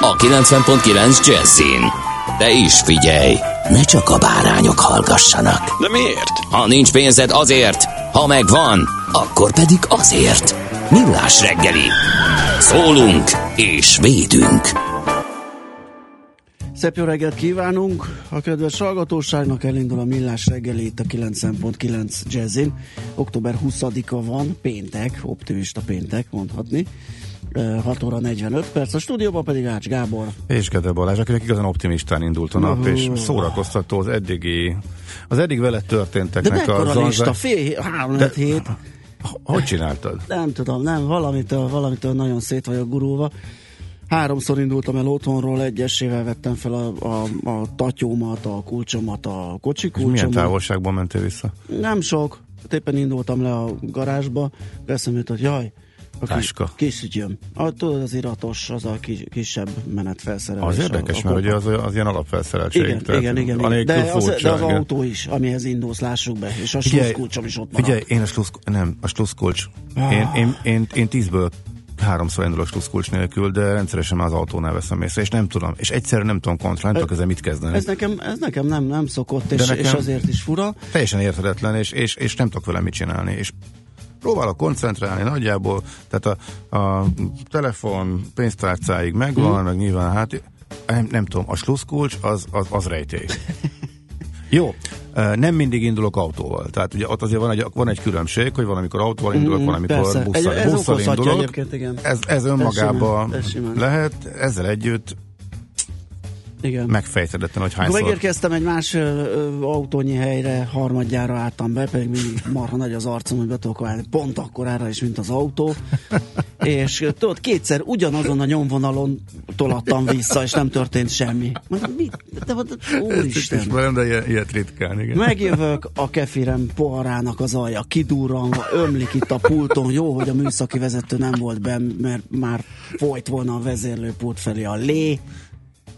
a 90.9 Jazzin. De is figyelj, ne csak a bárányok hallgassanak. De miért? Ha nincs pénzed azért, ha megvan, akkor pedig azért. Millás reggeli. Szólunk és védünk. Szép jó reggelt kívánunk! A kedves hallgatóságnak elindul a Millás reggeli itt a 9.9 Jazzin. Október 20-a van, péntek, optimista péntek mondhatni. 6 óra 45 perc, a stúdióban pedig Ács Gábor. És Gede Balázs, akinek igazán optimistán indult a nap, uh, és szórakoztató az eddigi, az eddig vele történteknek De a lista, fél, három De, hét. Hogy csináltad? Nem tudom, nem, valamitől, valamitől nagyon szét vagyok gurulva. Háromszor indultam el otthonról, egyesével vettem fel a, a, a tatyómat, a kulcsomat, a kocsi kulcsomat. És milyen távolságban mentél vissza? Nem sok. Hát éppen indultam le a garázsba, eszembe hogy jaj, Táska. Kis, ügyöm. A, tudod, az iratos, az a kis, kisebb menetfelszerelés. Az érdekes, a, a mert ugye az, az ilyen alapfelszereltség. Igen, tehát igen, igen. igen. De, az, de az autó is, amihez indulsz, lássuk be. És a sluszkulcsom is ott van. Figyelj, én a slusz, nem, a sluszkulcs. Ah. Én, én, én, én tízből háromszor indul a sluszkulcs nélkül, de rendszeresen az autónál veszem észre, és nem tudom, és egyszerűen nem tudom kontrollálni, tudok ezzel mit kezdeni. Ez nekem, ez nekem nem, nem szokott, és, nekem és azért is fura. Teljesen érthetetlen, és, és, és nem tudok vele mit csinálni, és próbálok koncentrálni nagyjából, tehát a, a telefon pénztárcáig megvan, hmm. meg nyilván hát nem, nem tudom, a sluszkulcs az, az, az rejtély. Jó, nem mindig indulok autóval. Tehát ugye ott azért van egy, van egy különbség, hogy valamikor autóval indulok, mm, valamikor busszal, egy, ez busszal indulok. Igen. Ez, ez önmagában lehet, ezzel együtt igen. megfejtedetten, hogy hányszor. Megérkeztem egy más ö, autónyi helyre, harmadjára álltam be, pedig mindig marha nagy az arcom, hogy be tudok válni pont akkorára is, mint az autó. és tudod, kétszer ugyanazon a nyomvonalon tolattam vissza, és nem történt semmi. Majd mit? De, de, úristen. Ismerem, de ilyet, ilyet ritkán, igen. Megjövök, a kefirem poharának az alja kidurranva, ömlik itt a pulton. Jó, hogy a műszaki vezető nem volt benn, mert már folyt volna a vezérlőpult felé a lé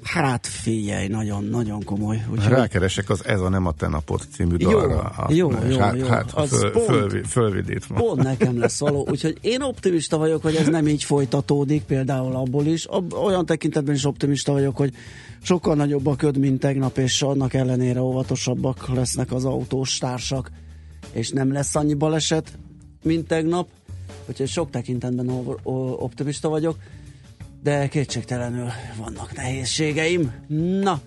Hát figyelj, nagyon-nagyon komoly. Úgyhogy... Rákeresek az Ez a Nem a Te Napot című dalra. Jó, jó, jó, hát, jó. Hát, az föl, pont, föl, fölvidít ma. Pont nekem lesz való. Úgyhogy én optimista vagyok, hogy ez nem így folytatódik, például abból is. Olyan tekintetben is optimista vagyok, hogy sokkal nagyobb a köd, mint tegnap, és annak ellenére óvatosabbak lesznek az autós társak, és nem lesz annyi baleset, mint tegnap. Úgyhogy sok tekintetben optimista vagyok de kétségtelenül vannak nehézségeim. Na,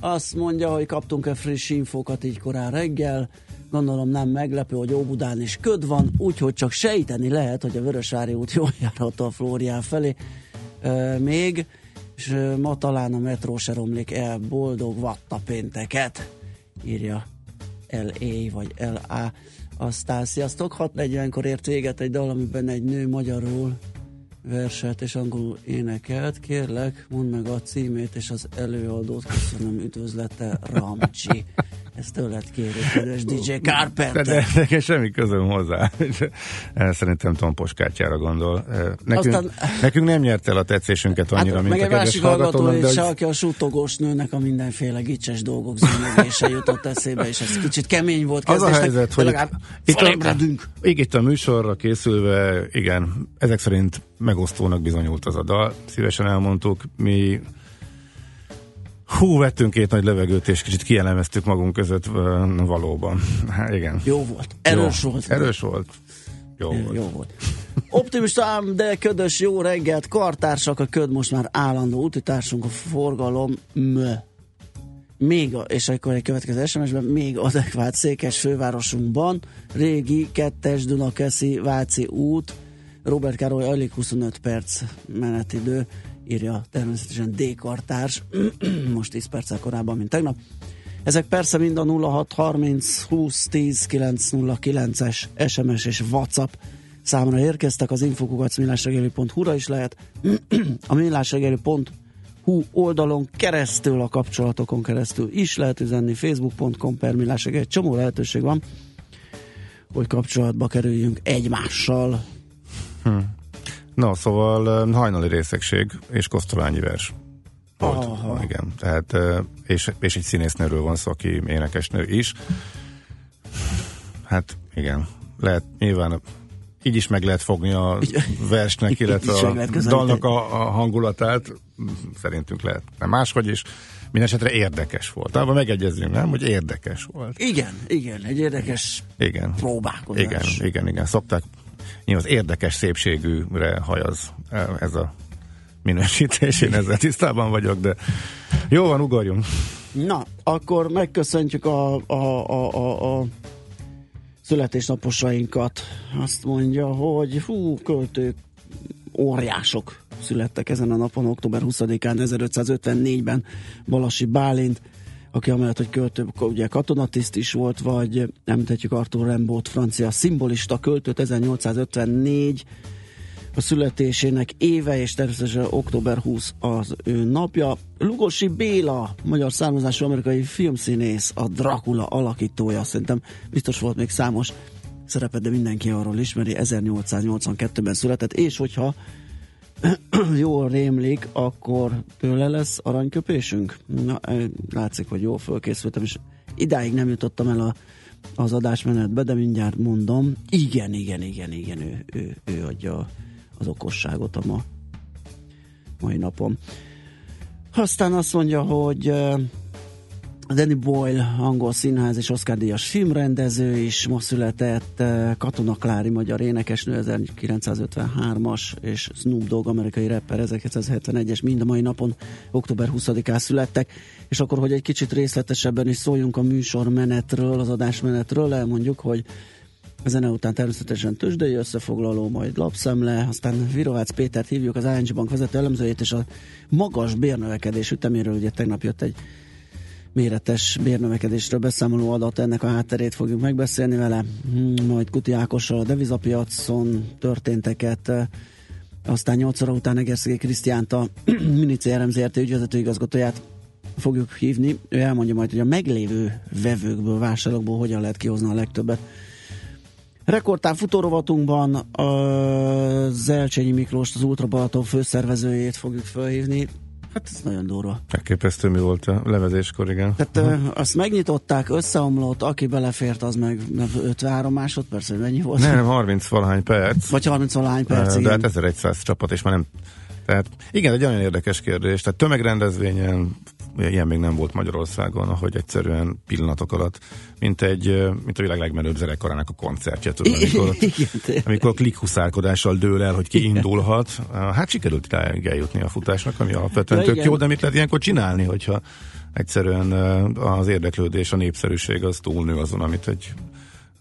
azt mondja, hogy kaptunk-e friss infókat így korán reggel, gondolom nem meglepő, hogy Óbudán is köd van, úgyhogy csak sejteni lehet, hogy a Vörösvári út jól járható a Flórián felé e, még, és e, ma talán a metró se romlik el, boldog vatta pénteket, írja LA vagy LA. Aztán sziasztok, 6.40-kor ért véget egy dal, amiben egy nő magyarul verset és angolul énekelt. Kérlek, mondd meg a címét és az előadót. Köszönöm, üdvözlete Ramcsi. Ezt tőled kérjük, kedves DJ Carpenter. De, de semmi közöm hozzá. Szerintem Tom Poskártyára gondol. Nekünk, Aztán, nekünk nem nyert el a tetszésünket annyira, hát, mint meg a kedves hallgató de... és aki a sútogós nőnek a mindenféle gicses dolgok zűnögése jutott eszébe, és ez kicsit kemény volt Az a helyzet, hogy itt a, itt a műsorra készülve, igen, ezek szerint megosztónak bizonyult az a dal. Szívesen elmondtuk, mi Hú, vettünk két nagy levegőt, és kicsit kielemeztük magunk között valóban. Há, igen. Jó volt. Erős jó. volt. Erős volt. Jó, jó volt. Jó volt. Optimista ám, de ködös jó reggelt. Kartársak a köd most már állandó útitársunk a forgalom. Mö. még, a, és akkor egy következő SMS-ben, még adekvát székes fővárosunkban, régi, kettes Dunakeszi, Váci út, Robert Károly alig 25 perc menetidő, írja természetesen D. Kartárs, most 10 perccel korábban, mint tegnap. Ezek persze mind a 0630 20 10 909-es SMS és WhatsApp számra érkeztek, az infokukat millásregeli.hu-ra is lehet, a millásregeli.hu oldalon keresztül, a kapcsolatokon keresztül is lehet üzenni, facebook.com per egy csomó lehetőség van, hogy kapcsolatba kerüljünk egymással. Hm. No, szóval hajnali részegség és kosztolányi vers. Volt. Aha. Igen, tehát, és, és egy színésznőről van szó, aki énekesnő is. Hát igen, lehet nyilván így is meg lehet fogni a versnek, illetve a dalnak a, a hangulatát. Szerintünk lehet. Nem máshogy is. Mindenesetre érdekes volt. Abban megegyezünk, nem? Hogy érdekes volt. Igen, igen, egy érdekes Igen. próbálkozás. Igen, igen, igen. Szokták. Nyilván érdekes szépségűre hajaz ez a minősítés. Én ezzel tisztában vagyok, de jó van, ugorjunk. Na, akkor megköszöntjük a, a, a, a, a születésnaposainkat. Azt mondja, hogy hú, költők, óriások születtek ezen a napon, október 20-án 1554-ben Balasi Bálint, aki amellett, hogy költő, ugye katonatiszt is volt, vagy említhetjük Arthur Rimbaud, francia szimbolista költőt, 1854 a születésének éve, és természetesen október 20 az ő napja. Lugosi Béla, magyar származású amerikai filmszínész, a Dracula alakítója, szerintem biztos volt még számos szerepet, de mindenki arról ismeri, 1882-ben született, és hogyha jól rémlik, akkor tőle lesz aranyköpésünk? Na, látszik, hogy jól fölkészültem, és idáig nem jutottam el a, az adásmenetbe, de mindjárt mondom. Igen, igen, igen, igen, ő, ő, ő adja az okosságot a ma, mai napon. Aztán azt mondja, hogy Danny Boyle, angol színház és Oscar díjas filmrendező is ma született, eh, Katona Klári, magyar énekesnő 1953-as, és Snoop Dogg, amerikai rapper 1971-es, mind a mai napon, október 20-án születtek, és akkor, hogy egy kicsit részletesebben is szóljunk a műsormenetről, az adásmenetről, elmondjuk, hogy a zene után természetesen tőzsdei összefoglaló, majd lapszemle, aztán Virovácz Pétert hívjuk, az ING Bank vezető elemzőjét, és a magas bérnövekedés üteméről, ugye tegnap jött egy méretes bérnövekedésről beszámoló adat, ennek a hátterét fogjuk megbeszélni vele, Hmm, majd Kuti Ákossal a devizapiacon történteket, aztán 8 óra után Egerszegi Krisztiánt a Minici RMZRT ügyvezető igazgatóját fogjuk hívni. Ő elmondja majd, hogy a meglévő vevőkből, vásárlókból hogyan lehet kihozni a legtöbbet. Rekordtán futórovatunkban a Zelcsényi Miklós, az Ultra Balaton főszervezőjét fogjuk felhívni. Hát ez nagyon durva. Elképesztő mi volt a levezéskor, igen. Tehát uh-huh. azt megnyitották, összeomlott, aki belefért, az meg 53 másodperc, vagy mennyi volt? Nem, 30 valahány perc. Vagy 30 valahány perc, de igen. hát 1100 csapat, és már nem... Tehát igen, egy olyan érdekes kérdés. Tehát tömegrendezvényen ilyen még nem volt Magyarországon, ahogy egyszerűen pillanatok alatt, mint egy, mint a világ legmenőbb zenekarának a koncertje, tudod, amikor, amikor klikhuszálkodással dől el, hogy ki indulhat. Hát sikerült idáig eljutni a futásnak, ami alapvetően Ja, tök igen. jó, de mit lehet ilyenkor csinálni, hogyha egyszerűen az érdeklődés, a népszerűség az túlnő azon, amit egy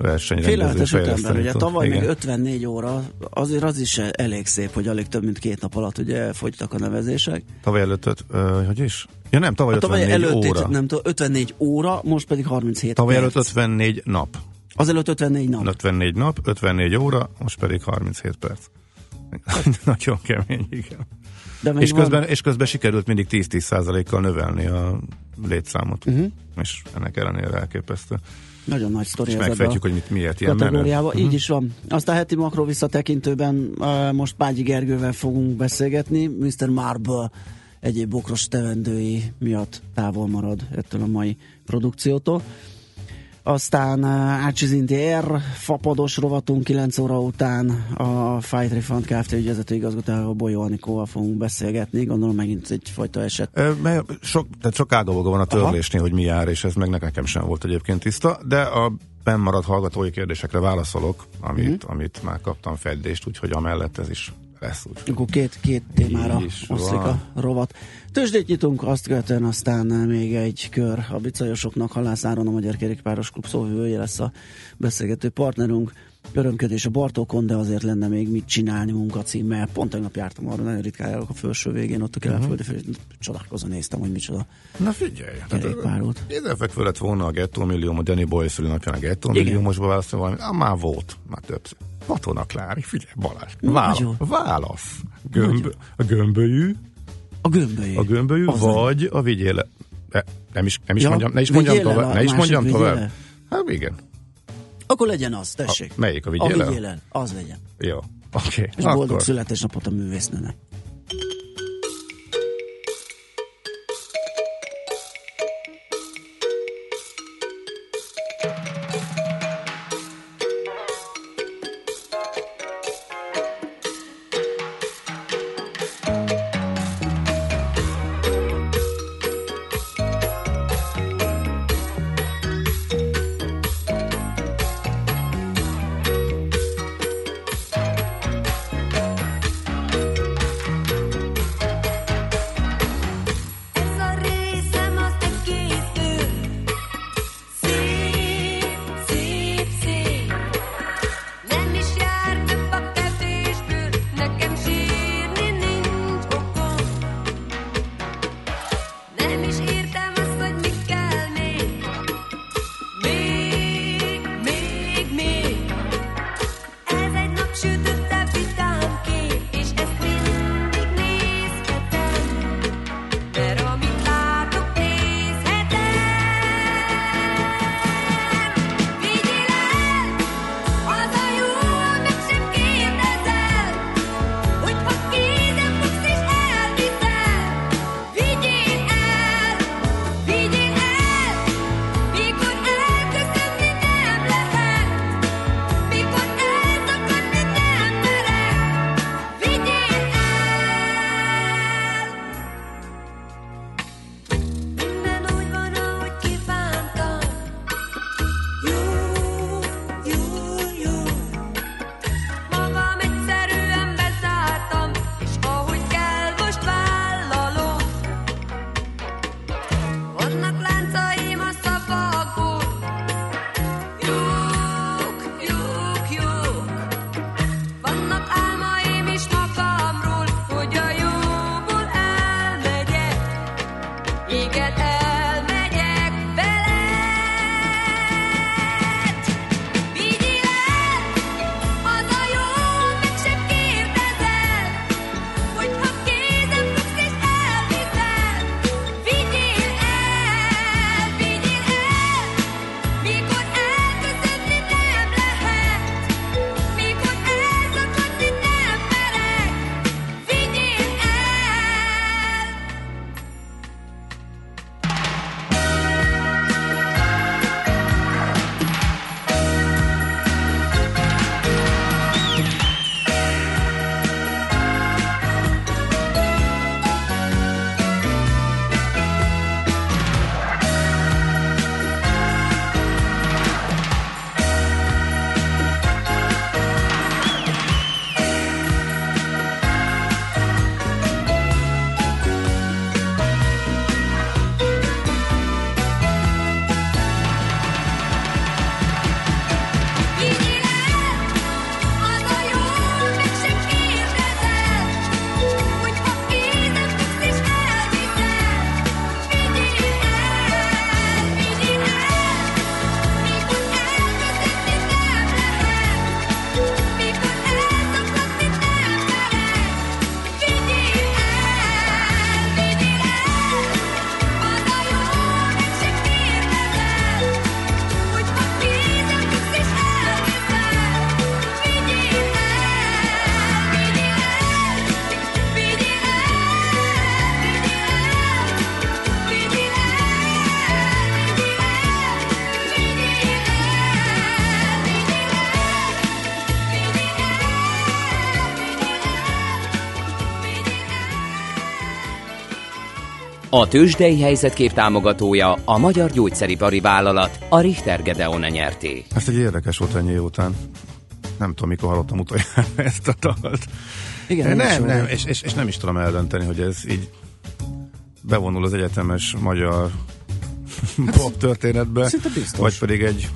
versenyrendező Félelmetes ütemben, ugye tavaly Igen. meg 54 óra, azért az is elég szép, hogy alig több mint két nap alatt ugye elfogytak a nevezések. Tavaly előtt, öt- ö, hogy is? Ja nem, tavaly A tavaly 54 előtt óra. Nem tudom, 54 óra, most pedig 37 Tavaly perc. előtt 54 nap. Azelőtt 54 nap. 54 nap, 54 óra, most pedig 37 perc. Nagyon kemény, igen. De még És van- közben, és közben sikerült mindig 10-10%-kal növelni a létszámot. Uh-huh. És ennek ellenére elképesztő. Nagyon nagy sztori És ez ebbe a megfejtjük, hogy mit, miért ilyen menő. kategóriába. Mhm. Így is van. Aztán heti makro visszatekintőben uh, most Págyi Gergővel fogunk beszélgetni. Mr. Marble egyéb bokros tevendői miatt távol marad ettől a mai produkciótól. Aztán uh, Ácsiz in the Air, fapados rovatunk 9 óra után a Fight Refund Kft. ügyvezető igazgatóval Bolyó Anikóval fogunk beszélgetni. Gondolom megint egyfajta eset. Ö, Mert sok, tehát sok ádolga van a törlésnél, hogy mi jár, és ez meg nekem sem volt egyébként tiszta, de a bennmaradt hallgatói kérdésekre válaszolok, amit, uh-huh. amit már kaptam feddést, úgyhogy amellett ez is Lesz úgy. Akkor két, két témára oszlik a rovat. Tőzsdét nyitunk, azt követően aztán még egy kör a bicajosoknak. Halász Áron, a Magyar Kerékpáros Klub szóvivője lesz a beszélgető partnerünk. Örömködés a Bartókon, de azért lenne még mit csinálni munkacímmel. Pont tegnap jártam arra, nagyon ritkán járok a felső végén, ott a keletföldi uh-huh. csodálkozva néztem, hogy micsoda. Na figyelj. Kerékpárút. Kézenfekvő lett volna a Gettó Millió, a Danny Boy napján a Gettó most válaszol valami. Ah, már volt, már többször. Katona Klári, figyelj Balázs. Válasz. Válasz. Gömb, a gömbölyű, A gömbölyé. a gömbölyű, Az vagy a vigyéle. Ne, nem is, nem is Ja, mondjam, ne is mondjam tovább. a Ne is mondjam tovább. Hát igen. Akkor legyen az, tessék. A- melyik, a A vigyéle? vigyélen, az legyen. Jó. Oké. És boldog születésnapot a művésznőnek. A tőzsdei helyzetkép támogatója a Magyar Gyógyszeripari Vállalat, a Richter Gedeon nyerté. Ez egy érdekes volt ennyi után. Nem tudom, mikor hallottam utoljára ezt a dalt. Igen, nem, nem, rég. és, és, és nem is tudom eldönteni, hogy ez így bevonul az egyetemes magyar pop történetbe, vagy pedig egy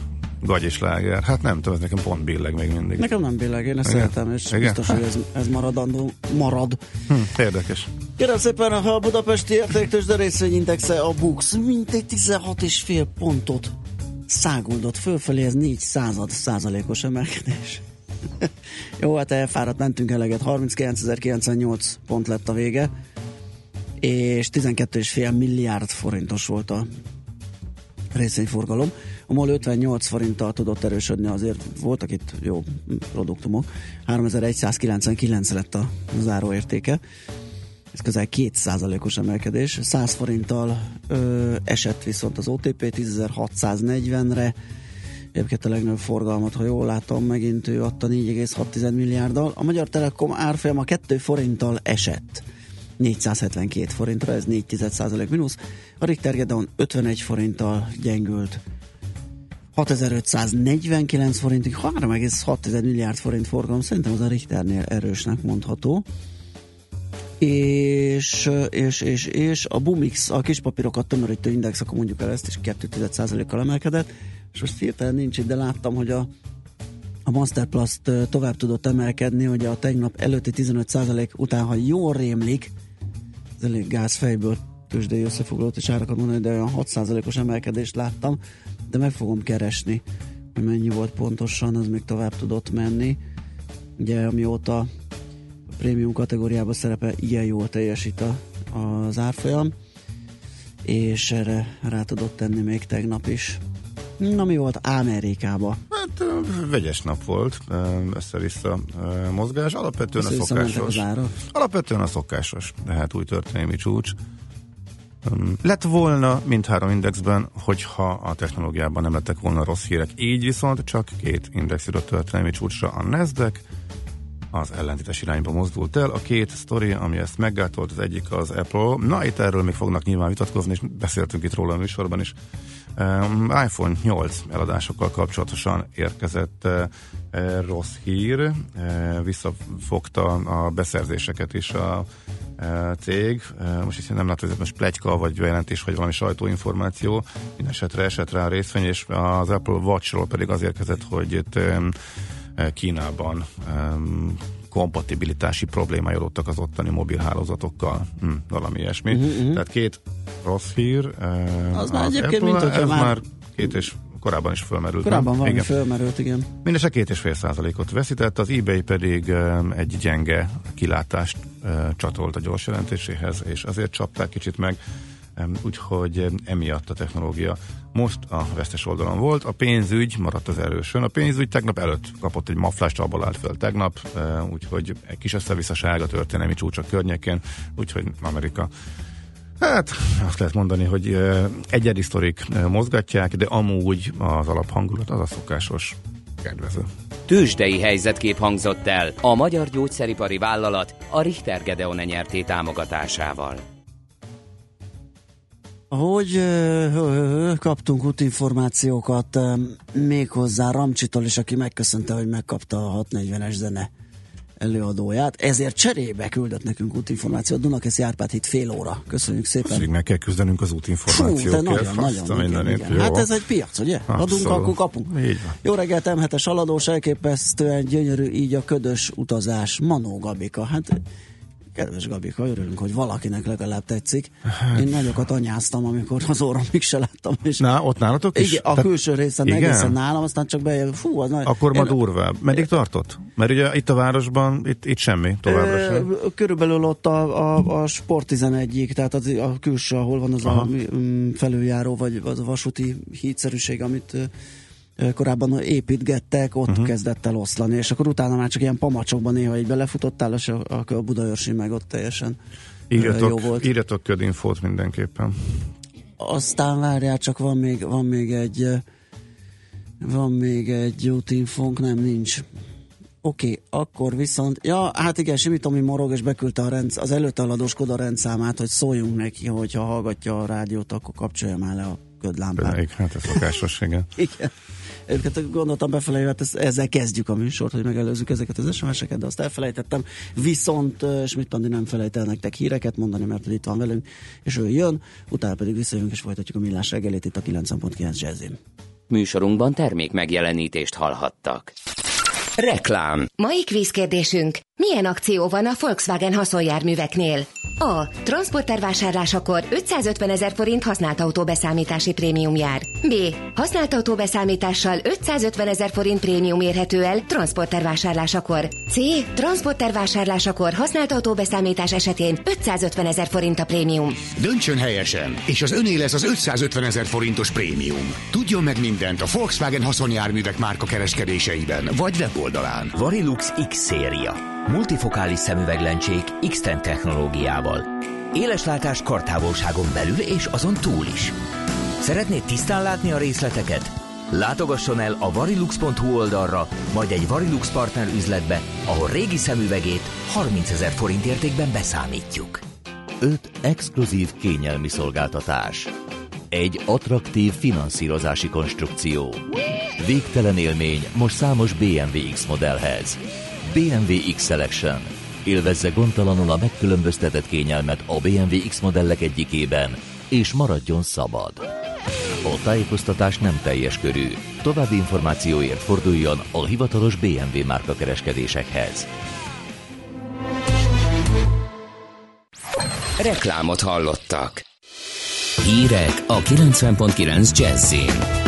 gagyisláger. Hát nem tudom, ez nekem pont billeg még mindig. Nekem nem billeg, én ezt Igen? szeretem, és Igen? biztos, hogy ez, ez maradandó, marad. Hm, érdekes. Kérem szépen, a budapesti értéktős de részvényindexe a BUX mintegy 16,5 pontot száguldott fölfelé, ez 4 század százalékos emelkedés. Jó, hát elfáradt, mentünk eleget, 39.098 pont lett a vége, és 12,5 milliárd forintos volt a részvényforgalom. A MOL 58 forinttal tudott erősödni, azért voltak itt jó produktumok. 3199 lett a záróértéke. Ez közel 2%-os emelkedés. 100 forinttal ö, esett viszont az OTP 10.640-re. Egyébként a legnagyobb forgalmat, ha jól látom, megint ő adta 4,6 milliárddal. A Magyar Telekom árfolyama 2 forinttal esett. 472 forintra, ez 4 mínusz. A Richter Gedeon 51 forinttal gyengült. 6549 forintig, 3,6 milliárd forint forgalom, szerintem az a Richternél erősnek mondható. És, és, és, és a Bumix, a kispapírokat tömörítő index, akkor mondjuk el ezt is 2,1%-kal emelkedett, és most hirtelen nincs itt, de láttam, hogy a a Masterplast tovább tudott emelkedni, hogy a tegnap előtti 15% után, ha jól rémlik, ez elég gáz fejből tőzsdei összefoglalót és árakat mondani, de olyan 6%-os emelkedést láttam, de meg fogom keresni, hogy mennyi volt pontosan, az még tovább tudott menni. Ugye amióta a prémium kategóriában szerepel, ilyen jól teljesít a, az árfolyam, és erre rá tudott tenni még tegnap is. Na mi volt Amerikába? Hát vegyes nap volt, össze-vissza mozgás, alapvetően a Össze-visszamentek szokásos. az árak. Alapvetően a szokásos, de hát új történelmi csúcs. Lett volna mindhárom indexben, hogyha a technológiában nem lettek volna rossz hírek. Így viszont csak két index jutott történelmi csúcsra. A Nasdaq az ellentétes irányba mozdult el. A két sztori, ami ezt meggátolt, az egyik az Apple. Na, itt erről még fognak nyilván vitatkozni, és beszéltünk itt róla a műsorban is. IPhone 8 eladásokkal kapcsolatosan érkezett uh, uh, rossz hír, uh, visszafogta a beszerzéseket is a cég. Most is nem látom, hogy most plegyka, vagy bejelentés, vagy valami sajtóinformáció. Minden esetre esett rá a részvény, és az Apple Watchról pedig az érkezett, hogy itt Kínában kompatibilitási problémái adottak az ottani mobilhálózatokkal, hm, valami ilyesmi. Uh-huh. Tehát két rossz hír. Uh, Az már egyébként, mint hogyha ez már- már két és korábban is fölmerült. Korábban nem? valami Igen. fölmerült, igen. Mindese két és fél százalékot veszített, az eBay pedig um, egy gyenge kilátást uh, csatolt a gyors jelentéséhez, és azért csapták kicsit meg, úgyhogy emiatt a technológia most a vesztes oldalon volt. A pénzügy maradt az erősön. A pénzügy tegnap előtt kapott egy maflást, abból állt föl tegnap, uh, úgyhogy egy kis összevisszaság a történelmi csúcsok környékén, úgyhogy Amerika Hát azt lehet mondani, hogy uh, egyedi sztorik uh, mozgatják, de amúgy az alaphangulat az a szokásos kedvező. Tőzsdei helyzetkép hangzott el a magyar gyógyszeripari vállalat a Richter Gedeon nyerté támogatásával. Hogy kaptunk útinformációkat méghozzá Ramcsitól is, aki megköszönte, hogy megkapta a 640-es zene előadóját. Ezért cserébe küldött nekünk útinformációt. Dunakeszi Árpád hit fél óra. Köszönjük szépen. Pedig meg kell küzdenünk az útinformációkért. nagyon, nagyon, igen, igen. Jó. Hát ez egy piac, ugye? Adunk, Abszolút. akkor kapunk. Így van. Jó reggelt, M7-es aladós, elképesztően gyönyörű így a ködös utazás. Manó Gabika, hát kedves Gabika, örülünk, hogy valakinek legalább tetszik. Én nagyokat anyáztam, amikor az orromig se láttam. És Na, ott nálatok is? igen, a Tehát- külső részen igen? egészen nálam, aztán csak bejön, fú, az nagy... Akkor ma Én- durvább. Meddig tartott? Mert ugye itt a városban, itt, itt semmi, továbbra sem. Körülbelül ott a, a, a Sport 11-ig, tehát az, a külső, ahol van az Aha. a mm, felüljáró, vagy az a vasúti hídszerűség, amit korábban építgettek, ott uh-huh. kezdett el oszlani, és akkor utána már csak ilyen pamacsokban néha így belefutottál, és a, a, Budaörsi meg ott teljesen ö, jó Írjatok, volt. írjatok ködinfót mindenképpen. Aztán várjál, csak van még, van még egy van még egy útinfónk, nem, nincs. Oké, okay, akkor viszont, ja, hát igen, Simi Tomi morog, és beküldte a rend, az előtte aladós Koda rendszámát, hogy szóljunk neki, hogyha hallgatja a rádiót, akkor kapcsolja már le a ködlámpák. Pedig, hát ez szokásos, igen. Igen. Őket gondoltam befelé, hát ez, ezzel kezdjük a műsort, hogy megelőzzük ezeket az SMS-eket, de azt elfelejtettem. Viszont Schmidt Andi nem felejt el nektek híreket mondani, mert itt van velünk, és ő jön, utána pedig visszajövünk és folytatjuk a millás reggelét itt a 9.9 Jazzin. Műsorunkban termék megjelenítést hallhattak. Reklám Mai kvízkérdésünk. Milyen akció van a Volkswagen haszonjárműveknél? A. Transporter vásárlásakor 550 ezer forint használt autóbeszámítási prémium jár. B. Használt autóbeszámítással 550 ezer forint prémium érhető el transporter vásárlásakor. C. Transporter vásárlásakor használt autóbeszámítás esetén 550 ezer forint a prémium. Döntsön helyesen, és az öné lesz az 550 ezer forintos prémium. Tudjon meg mindent a Volkswagen haszonjárművek márka kereskedéseiben, vagy weboldalán. Varilux X-széria. Multifokális szemüveglencsék X-Ten technológiával. Éleslátás kartávolságon belül és azon túl is. Szeretnéd tisztán látni a részleteket? Látogasson el a varilux.hu oldalra, majd egy Varilux partner üzletbe, ahol régi szemüvegét 30 ezer forint értékben beszámítjuk. 5 exkluzív kényelmi szolgáltatás. Egy attraktív finanszírozási konstrukció. Végtelen élmény most számos BMW X modellhez. BMW X Selection. Élvezze gondtalanul a megkülönböztetett kényelmet a BMW X modellek egyikében, és maradjon szabad. A tájékoztatás nem teljes körű. További információért forduljon a hivatalos BMW márka kereskedésekhez. Reklámot hallottak. Hírek a 90.9 Jazzin.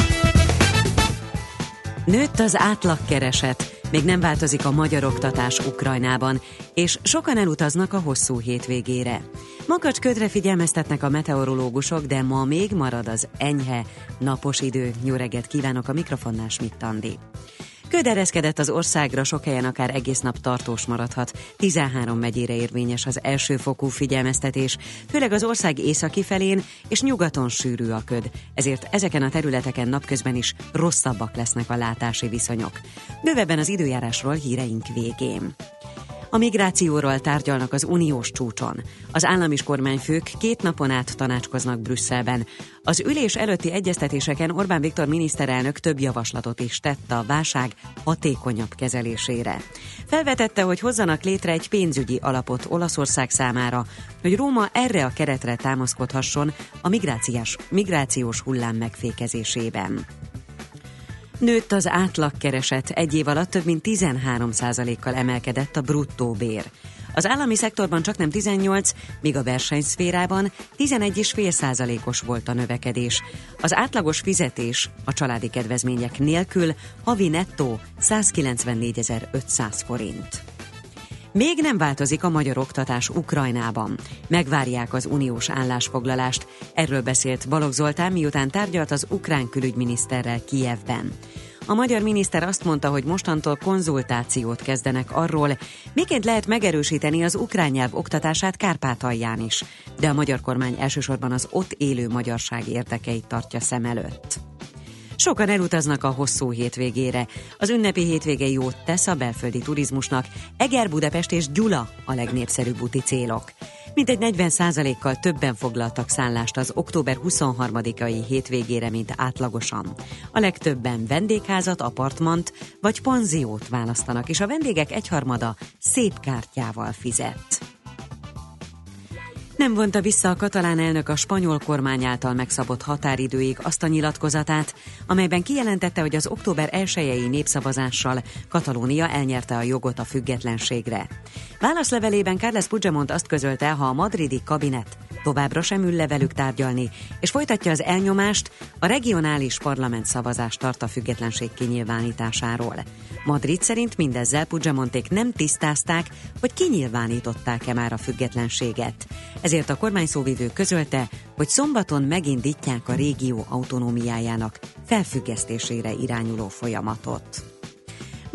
Nőtt az átlagkereset, még nem változik a magyar oktatás Ukrajnában, és sokan elutaznak a hosszú hétvégére. Makacs ködre figyelmeztetnek a meteorológusok, de ma még marad az enyhe, napos idő. Jó reggelt kívánok a mikrofonnál Schmidt. Köd ereszkedett az országra, sok helyen akár egész nap tartós maradhat. 13 megyére érvényes az elsőfokú figyelmeztetés, főleg az ország északi felén és nyugaton sűrű a köd, ezért ezeken a területeken napközben is rosszabbak lesznek a látási viszonyok. Bővebben az időjárásról híreink végén. A migrációról tárgyalnak az uniós csúcson. Az állam és kormányfők két napon át tanácskoznak Brüsszelben. Az ülés előtti egyeztetéseken Orbán Viktor miniszterelnök több javaslatot is tett a válság hatékonyabb kezelésére. Felvetette, hogy hozzanak létre egy pénzügyi alapot Olaszország számára, hogy Róma erre a keretre támaszkodhasson a migrációs, migrációs hullám megfékezésében. Nőtt az átlagkereset, egy év alatt több mint 13 kal emelkedett a bruttó bér. Az állami szektorban csak nem 18, míg a versenyszférában 11,5 százalékos volt a növekedés. Az átlagos fizetés a családi kedvezmények nélkül havi nettó 194.500 forint. Még nem változik a magyar oktatás Ukrajnában. Megvárják az uniós állásfoglalást. Erről beszélt Balogh Zoltán, miután tárgyalt az ukrán külügyminiszterrel Kijevben. A magyar miniszter azt mondta, hogy mostantól konzultációt kezdenek arról, miként lehet megerősíteni az ukrán nyelv oktatását Kárpátalján is. De a magyar kormány elsősorban az ott élő magyarság érdekeit tartja szem előtt. Sokan elutaznak a hosszú hétvégére. Az ünnepi hétvége jót tesz a belföldi turizmusnak. Eger, Budapest és Gyula a legnépszerűbb úti célok. Mintegy 40%-kal többen foglaltak szállást az október 23-ai hétvégére, mint átlagosan. A legtöbben vendégházat, apartmant vagy panziót választanak, és a vendégek egyharmada szép kártyával fizet. Nem vonta vissza a katalán elnök a spanyol kormány által megszabott határidőig azt a nyilatkozatát, amelyben kijelentette, hogy az október 1 népszavazással Katalónia elnyerte a jogot a függetlenségre. Válaszlevelében Carles Puigdemont azt közölte, ha a madridi kabinet továbbra sem ül le velük tárgyalni, és folytatja az elnyomást, a regionális parlament szavazást tart a függetlenség kinyilvánításáról. Madrid szerint mindezzel Puigdemonték nem tisztázták, hogy kinyilvánították-e már a függetlenséget. Ezért a kormányszóvivő közölte, hogy szombaton megindítják a régió autonómiájának felfüggesztésére irányuló folyamatot.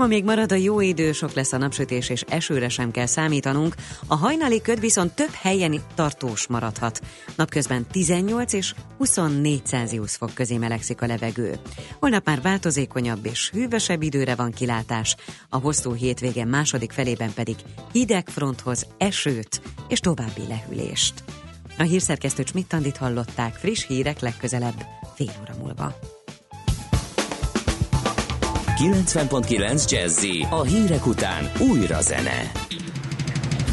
Ma még marad a jó idő, sok lesz a napsütés, és esőre sem kell számítanunk. A hajnali köd viszont több helyen tartós maradhat. Napközben 18 és 24 Celsius fok közé melegszik a levegő. Holnap már változékonyabb és hűvösebb időre van kilátás. A hosszú hétvége második felében pedig hideg fronthoz esőt és további lehűlést. A hírszerkesztő Csmittandit hallották, friss hírek legközelebb, fél óra múlva. 90.9 Jazzy a hírek után újra zene.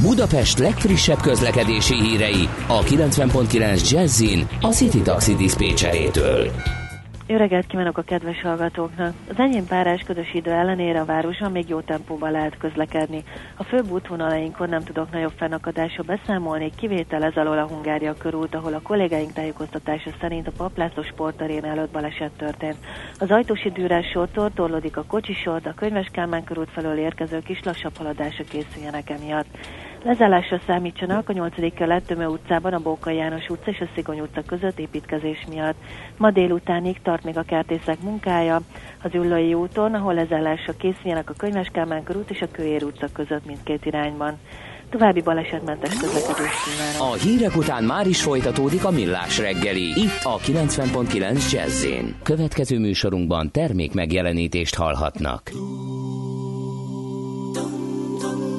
Budapest legfrissebb közlekedési hírei a 90.9 Jazzin a City Taxi Dispécsejétől. Jó reggelt kívánok a kedves hallgatóknak! Az enyém párás ködös idő ellenére a városban még jó tempóban lehet közlekedni. A főbb útvonalainkon nem tudok nagyobb fennakadásra beszámolni, kivétel ez alól a Hungária körút, ahol a kollégáink tájékoztatása szerint a Paplászló sportarén előtt baleset történt. Az ajtósi dűrás sortól torlódik a kocsisort, a Könyves Kálmán körút felől érkezők is lassabb haladásra készüljenek emiatt. Lezárásra számítsanak a 8. kelet Tömő utcában, a Bóka János utca és a Szigony utca között építkezés miatt. Ma délutánig tart még a kertészek munkája az Üllői úton, ahol lezárásra készüljenek a Könyves Kálmán körút és a Kőér utca között mindkét irányban. További balesetmentes közlekedést kívánok. A hírek után már is folytatódik a millás reggeli, itt a 90.9 Jazzin. Következő műsorunkban termék megjelenítést hallhatnak. Üdvözlöm,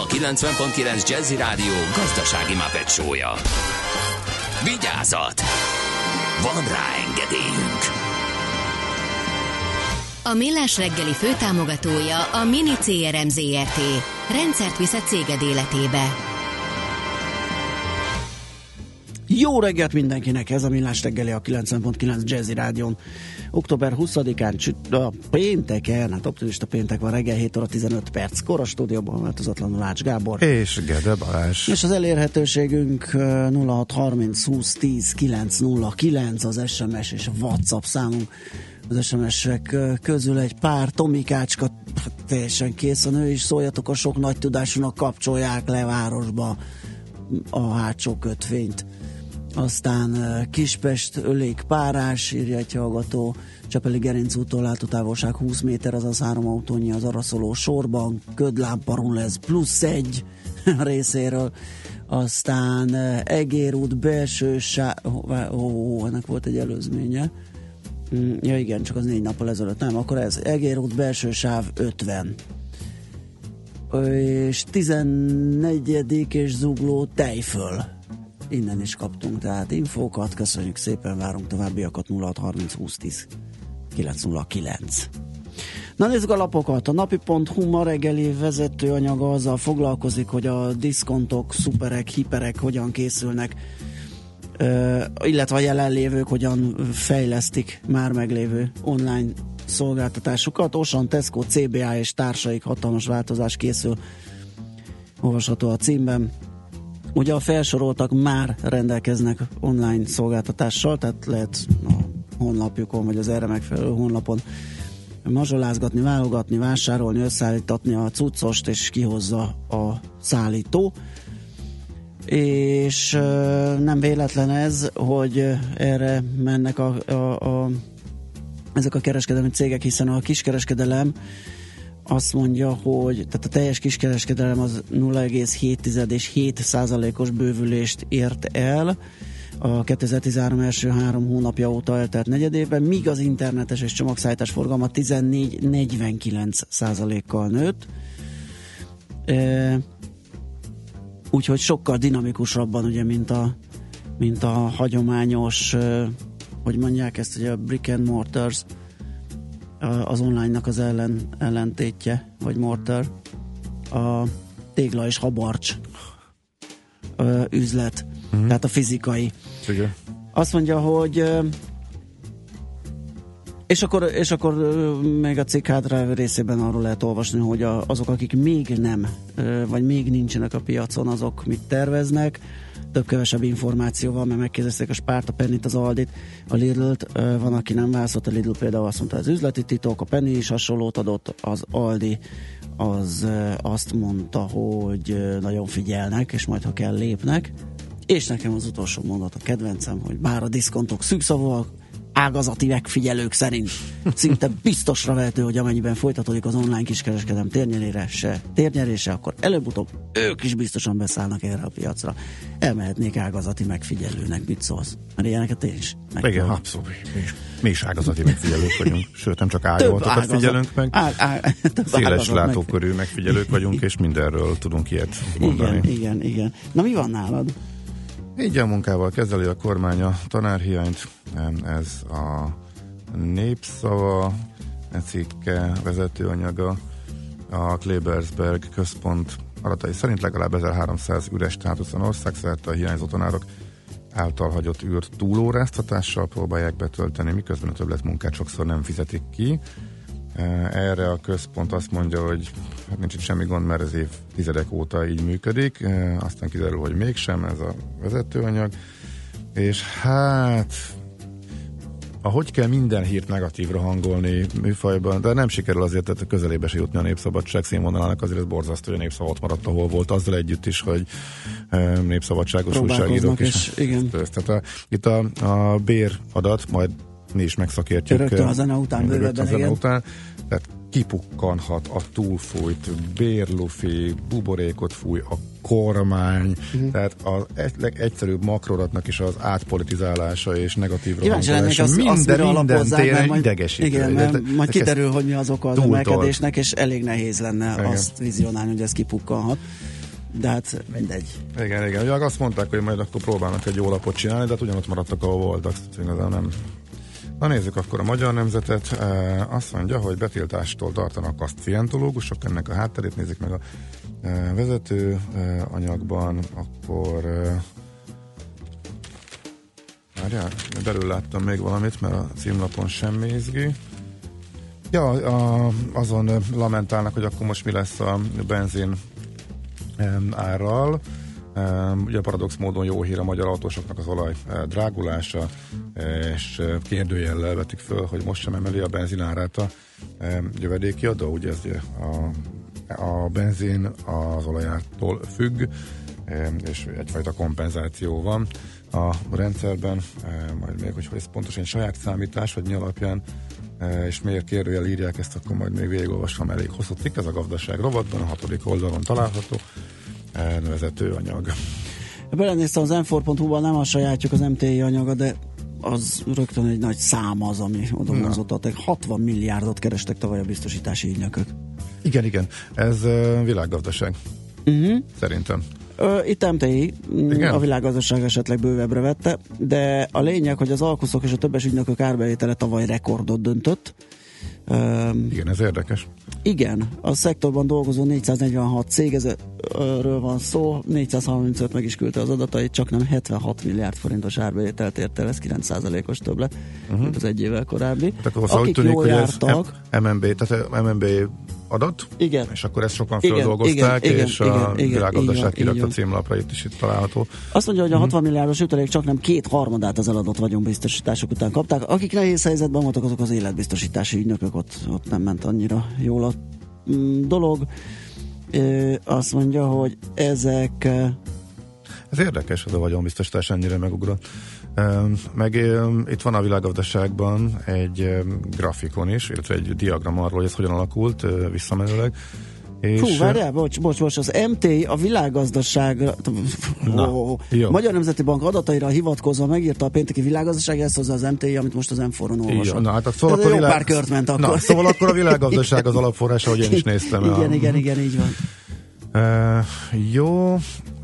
a 90.9 Jazzy Rádió gazdasági mapetsója. Vigyázat! Van rá engedélyünk! A Millás reggeli főtámogatója a Mini CRM Zrt. Rendszert visz a céged életébe. Jó reggelt mindenkinek, ez a Millás reggeli a 90.9 Jazzy Rádion. Október 20-án, csüt- a pénteken, hát optimista péntek van, reggel 7 óra 15 perc, kor a stúdióban változatlanul Ács Gábor. És Gede Balázs. És az elérhetőségünk ö, 0630 20 10 909 az SMS és a WhatsApp számunk. Az SMS-ek közül egy pár Tomikácska hát teljesen kész a nő is, szóljatok a sok nagy tudásúnak kapcsolják le városba a hátsó kötvényt. Aztán Kispest ölék párás, írja egy hallgató, Csepeli Gerinc úttól látótávolság 20 méter, azaz három autónyi az araszoló sorban, ködlámparul lesz plusz egy részéről, aztán Egér út belső sá... Ó, ó, ó, ennek volt egy előzménye. Mm, Ja igen, csak az négy nappal ezelőtt. Nem, akkor ez Egér út belső sáv 50 Ö, és 14. és zugló tejföl. Innen is kaptunk tehát infókat, köszönjük szépen, várunk továbbiakat 0630 20 10 909. Na nézzük a lapokat. A napi.hu ma reggeli vezetőanyaga azzal foglalkozik, hogy a diszkontok, szuperek, hiperek hogyan készülnek, illetve a jelenlévők hogyan fejlesztik már meglévő online szolgáltatásukat. Osan, Tesco, CBA és társaik hatalmas változás készül. Olvasható a címben. Ugye a felsoroltak már rendelkeznek online szolgáltatással, tehát lehet a honlapjukon, vagy az erre megfelelő honlapon mazsolázgatni, válogatni, vásárolni, összeállítatni a cuccost, és kihozza a szállító. És nem véletlen ez, hogy erre mennek a, a, a, ezek a kereskedelmi cégek, hiszen a kiskereskedelem azt mondja, hogy tehát a teljes kiskereskedelem az 0,7 és 7 százalékos bővülést ért el a 2013 első három hónapja óta eltelt negyedében, míg az internetes és csomagszállítás forgalma 14-49 százalékkal nőtt. E, úgyhogy sokkal dinamikusabban, ugye, mint a, mint a hagyományos, e, hogy mondják ezt, ugye a brick and mortars, az online-nak az ellen, ellentétje, vagy mortar, a tégla és habarcs ö, üzlet, mm-hmm. tehát a fizikai. Igen. Azt mondja, hogy ö, és akkor, és akkor még a cikk hátra részében arról lehet olvasni, hogy a, azok, akik még nem, vagy még nincsenek a piacon, azok mit terveznek, több-kevesebb információ van, mert megkérdezték a Spárt, a Pennit, az Aldit, a Lidl-t, van, aki nem válaszolt, a Lidl például azt mondta, az üzleti titok, a Penny is hasonlót adott, az Aldi az azt mondta, hogy nagyon figyelnek, és majd ha kell lépnek, és nekem az utolsó mondat a kedvencem, hogy bár a diszkontok szűkszavúak, ágazati megfigyelők szerint szinte biztosra vehető, hogy amennyiben folytatódik az online kiskereskedelem térnyerése, térnyerése, akkor előbb-utóbb ők is biztosan beszállnak erre a piacra. Elmehetnék ágazati megfigyelőnek, mit szólsz? Mert ilyeneket én is. Igen, megpróbálom. abszolút. Mi is, mi is ágazati megfigyelők vagyunk. Sőt, nem csak ágazatokat ágazat- figyelünk meg. Á, á, Széles látókörű megfigyelők vagyunk, és mindenről tudunk ilyet mondani. Igen, igen, igen. Na mi van nálad? Így a munkával kezeli a kormány a tanárhiányt. Ez a népszava, e cikke vezetőanyaga. A Klebersberg központ adatai szerint legalább 1300 üres státuszon országszerte a hiányzó tanárok által hagyott űrt túlóráztatással próbálják betölteni, miközben a többlet munkát sokszor nem fizetik ki. E, Erre a központ azt mondja, hogy hát nincs itt semmi gond, mert ez évtizedek óta így működik, aztán kiderül, hogy mégsem ez a vezetőanyag, és hát ahogy kell minden hírt negatívra hangolni műfajban, de nem sikerül azért tehát közelébe se jutni a népszabadság színvonalának, azért ez borzasztó, hogy a népszava ott maradt, ahol volt, azzal együtt is, hogy népszabadságos újságírók is. és igen. Tehát a, itt a, a bér adat, majd mi is megszakértjük. Rögtön a zene után bővebben, a zene után. Kipukkanhat a túlfújt bérlufi, buborékot fúj a kormány, Mhm. tehát az egy- legegyszerűbb makrodatnak is az átpolitizálása és negatív rohangolása az, minden, mire minden téren idegesítő. igen, mert de- majd de- kiderül, hogy mi az oka az emelkedésnek, és elég nehéz lenne Igen. azt vizionálni, hogy ez kipukkanhat. De hát mindegy. Igen, igen. Ugye azt mondták, hogy majd akkor próbálnak egy jó lapot csinálni, de hát ugyanott maradtak, ahol voltak. Igazán nem. Na nézzük akkor a magyar nemzetet. E, azt mondja, hogy betiltástól tartanak a szientológusok, ennek a hátterét nézik meg a e, vezető e, anyagban, akkor e, Várjál, belül láttam még valamit, mert a címlapon semmi izgi. Ja, a, azon lamentálnak, hogy akkor most mi lesz a benzin árral. Em, Ugye paradox módon jó hír a magyar autósoknak az olaj eh, drágulása, és eh, kérdőjellel vetik föl, hogy most sem emeli a benzinárát a em, jövedéki adó. Ugye ez a, a benzin az olajártól függ, em, és egyfajta kompenzáció van a rendszerben, majd még, hogy, ez pontosan saját számítás, vagy mi alapján és miért kérdőjel írják ezt, akkor majd még végigolvasom elég hosszú cikk, ez a gazdaság rovatban, a hatodik oldalon található vezető anyag. Belenéztem az m nem a sajátjuk az MTI anyaga, de az rögtön egy nagy szám az, ami oda vonzottak. 60 milliárdot kerestek tavaly a biztosítási ügynökök. Igen, igen, ez e, világgazdaság. Uh-huh. Szerintem. Itt MTI, mm, Igen? a világgazdaság esetleg bővebbre vette, de a lényeg, hogy az alkuszok és a többes ügynökök árbevétele tavaly rekordot döntött. Igen, ez érdekes. igen, a szektorban dolgozó 446 cégről van szó, 435 meg is küldte az adatait, csak nem 76 milliárd forintos árbevételt ért el, ez 9%-os többlet, uh-huh. mint az egy évvel korábbi. Tehát akkor Akik tűnik, jól jártak, MNB, tehát MNB adat, igen. és akkor ezt sokan Igen, földolgozták, igen, és igen, a igen, világgazdaság kirakta címlapra, itt is itt található. Azt mondja, hogy a 60 milliárdos jutalék csak nem két harmadát az eladott vagyonbiztosítások után kapták. Akik nehéz helyzetben voltak, azok az életbiztosítási ügynökök, ott, ott nem ment annyira jól a mm, dolog. Ö, azt mondja, hogy ezek Ez érdekes, hogy a vagyonbiztosítás ennyire megugrott. Meg itt van a világgazdaságban egy grafikon is, illetve egy diagram arról, hogy ez hogyan alakult visszamenőleg. És, Fú, várjál, bocs, bocs, bocs, az MT a világgazdaságra, Na, ó, jó. Magyar Nemzeti Bank adataira hivatkozva megírta a pénteki világgazdaság, ezt hozza az MTI, amit most az M4-on Így, olvasott. na, hát szóval Ez akkor jó világ- pár kört ment akkor. Na, szóval akkor a világgazdaság az alapforrása, hogy én is néztem. Igen, a, igen, igen, így van. Uh, jó,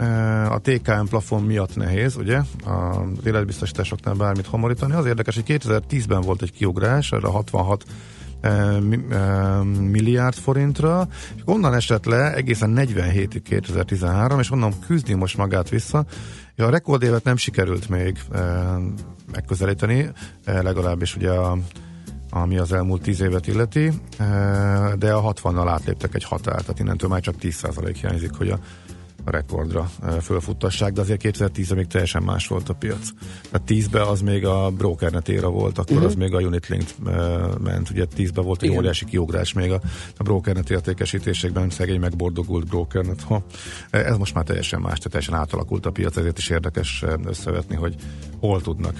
uh, a TKM plafon miatt nehéz, ugye, az életbiztosításoknál bármit homorítani. Az érdekes, hogy 2010-ben volt egy kiugrás, erre 66 uh, mi- uh, milliárd forintra, és onnan esett le egészen 47-ig 2013, és onnan küzdi most magát vissza. Ja, a rekordévet nem sikerült még megközelíteni, legalábbis ugye a ami az elmúlt 10 évet illeti, de a 60-nal átléptek egy határt, tehát innentől már csak 10% hiányzik, hogy a rekordra eh, fölfuttassák, de azért 2010 még teljesen más volt a piac. Tehát 10-ben az még a brokernet éra volt, akkor uh-huh. az még a Unitlink eh, ment, ugye 10-ben volt egy Igen. óriási kiugrás még a, a brokernet értékesítésekben, szegény megbordogult brokernet. Ha. Eh, Ez most már teljesen más, tehát teljesen átalakult a piac, ezért is érdekes összevetni, hogy hol tudnak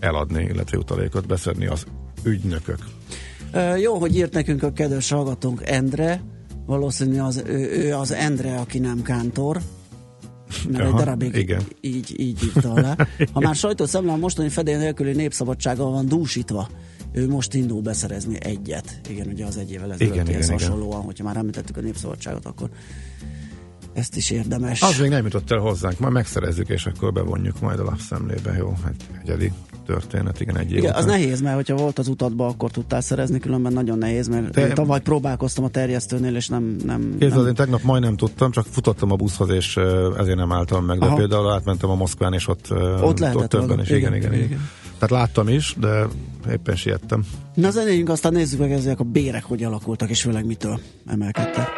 eladni, illetve utalékot beszedni az ügynökök. Jó, hogy írt nekünk a kedves hallgatónk Endre, valószínű az, ő, ő az Endre, aki nem kántor, mert Aha, egy darabig igen. így, így írta alá. Ha már sajtószemle a mostani fedél nélküli népszabadsággal van dúsítva, ő most indul beszerezni egyet. Igen, ugye az egy évvel Igen, ezelőtt igen, igen. hasonlóan, hogyha már említettük a népszabadságot, akkor ezt is érdemes. Az még nem jutott el hozzánk, majd megszerezzük, és akkor bevonjuk majd a lapszemlébe. Jó, hát egyedi történet, igen, egy év Igen, az után. nehéz, mert hogyha volt az utatba, akkor tudtál szerezni, különben nagyon nehéz, mert Te- én tavaly próbálkoztam a terjesztőnél, és nem... nem, Képzeld, nem én tegnap majdnem tudtam, csak futottam a buszhoz, és ezért nem álltam meg, de Aha. például átmentem a Moszkván, és ott, Ott lehetett többen volna. is. Igen, Igen, igen, igen, igen. Tehát láttam is, de éppen siettem. Na zenéljünk, aztán nézzük meg ezek a bérek, hogy alakultak, és főleg mitől emelkedtek.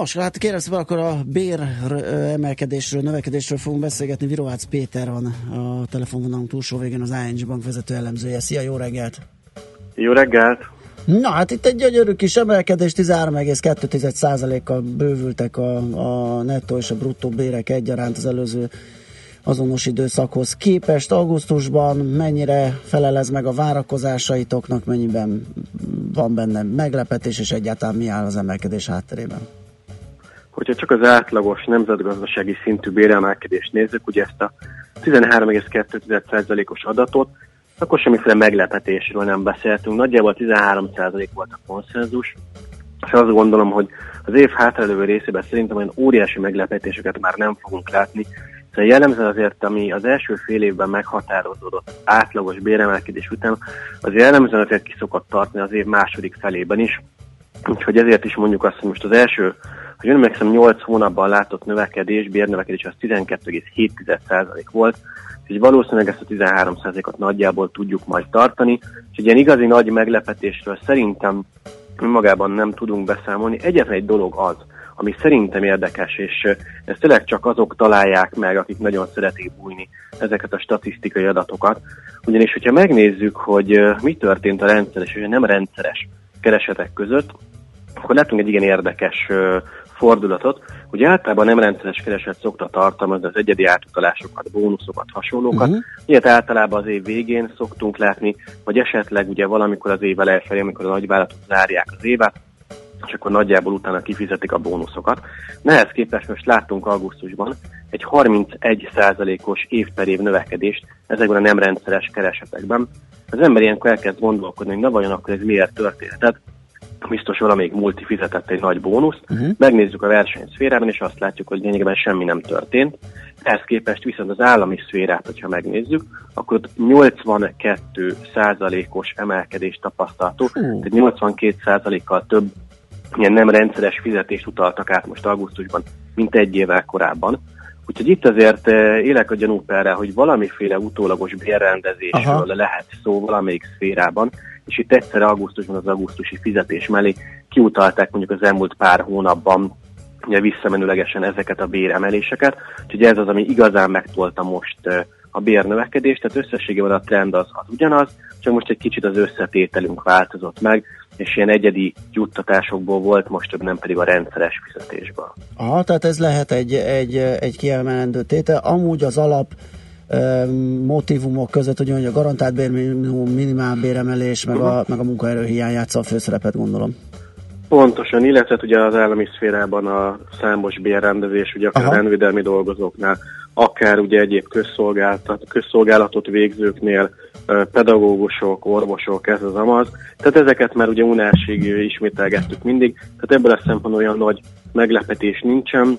Nos, hát kérem szépen, akkor a bér emelkedésről, növekedésről fogunk beszélgetni. Virovácz Péter van a telefonvonalunk túlsó végén, az ING Bank vezető elemzője. Szia, jó reggelt! Jó reggelt! Na, hát itt egy gyönyörű kis emelkedés, 13,2%-kal bővültek a, a nettó és a bruttó bérek egyaránt az előző azonos időszakhoz képest. Augusztusban mennyire felel ez meg a várakozásaitoknak, mennyiben van benne meglepetés, és egyáltalán mi áll az emelkedés hátterében? Hogyha csak az átlagos nemzetgazdasági szintű béremelkedést nézzük, ugye ezt a 13,2%-os adatot, akkor semmiféle meglepetésről nem beszéltünk. Nagyjából 13% volt a konszenzus, és azt gondolom, hogy az év hátralévő részében szerintem olyan óriási meglepetéseket már nem fogunk látni, Szóval jellemzően azért, ami az első fél évben meghatározódott átlagos béremelkedés után, az jellemzően azért ki szokott tartani az év második felében is. Úgyhogy ezért is mondjuk azt, hogy most az első, ha jön emlékszem, 8 hónapban látott növekedés, bérnövekedés az 12,7% volt, és valószínűleg ezt a 13%-ot nagyjából tudjuk majd tartani, és egy ilyen igazi nagy meglepetésről szerintem magában nem tudunk beszámolni. Egyetlen egy dolog az, ami szerintem érdekes, és ezt tényleg csak azok találják meg, akik nagyon szeretik bújni ezeket a statisztikai adatokat. Ugyanis, hogyha megnézzük, hogy mi történt a rendszeres és a nem rendszeres keresetek között, akkor látunk egy igen érdekes fordulatot. Ugye általában nem rendszeres kereset szokta tartalmazni az egyedi átutalásokat, bónuszokat, hasonlókat. Uh-huh. Ilyet általában az év végén szoktunk látni, vagy esetleg ugye valamikor az év elején, amikor a nagyvállalatok zárják az évet, és akkor nagyjából utána kifizetik a bónuszokat. Nehez képest most láttunk augusztusban egy 31%-os év per év növekedést ezekben a nem rendszeres keresetekben. Az ember ilyenkor elkezd gondolkodni, hogy na vajon akkor ez miért történhetett, biztos valamelyik multi fizetett egy nagy bónuszt, uh-huh. megnézzük a versenyszférában, és azt látjuk, hogy lényegében semmi nem történt. Ehhez képest viszont az állami szférát, hogyha megnézzük, akkor ott 82% os emelkedést tapasztalható, uh. tehát 82% kal több ilyen nem rendszeres fizetést utaltak át most augusztusban, mint egy évvel korábban. Úgyhogy itt azért élek a gyanúperre, hogy valamiféle utólagos bérrendezésről Aha. lehet szó valamelyik szférában, és itt egyszer augusztusban az augusztusi fizetés mellé kiutalták mondjuk az elmúlt pár hónapban ugye visszamenőlegesen ezeket a béremeléseket, úgyhogy ez az, ami igazán megtolta most a bérnövekedést, tehát összességében a trend az, az ugyanaz, csak most egy kicsit az összetételünk változott meg, és ilyen egyedi juttatásokból volt, most több nem pedig a rendszeres fizetésből. Aha, tehát ez lehet egy, egy, egy kiemelendő tétel. Amúgy az alap motivumok között, hogy a garantált bérminimum, minimál béremelés, meg a, meg a munkaerő hiány játsza a főszerepet, gondolom. Pontosan, illetve ugye az állami szférában a számos bérrendezés, ugye akár Aha. rendvédelmi dolgozóknál, akár ugye egyéb közszolgáltat, közszolgálatot végzőknél, pedagógusok, orvosok, ez az amaz. Tehát ezeket már ugye unásig ismételgettük mindig, tehát ebből a szempontból olyan nagy meglepetés nincsen.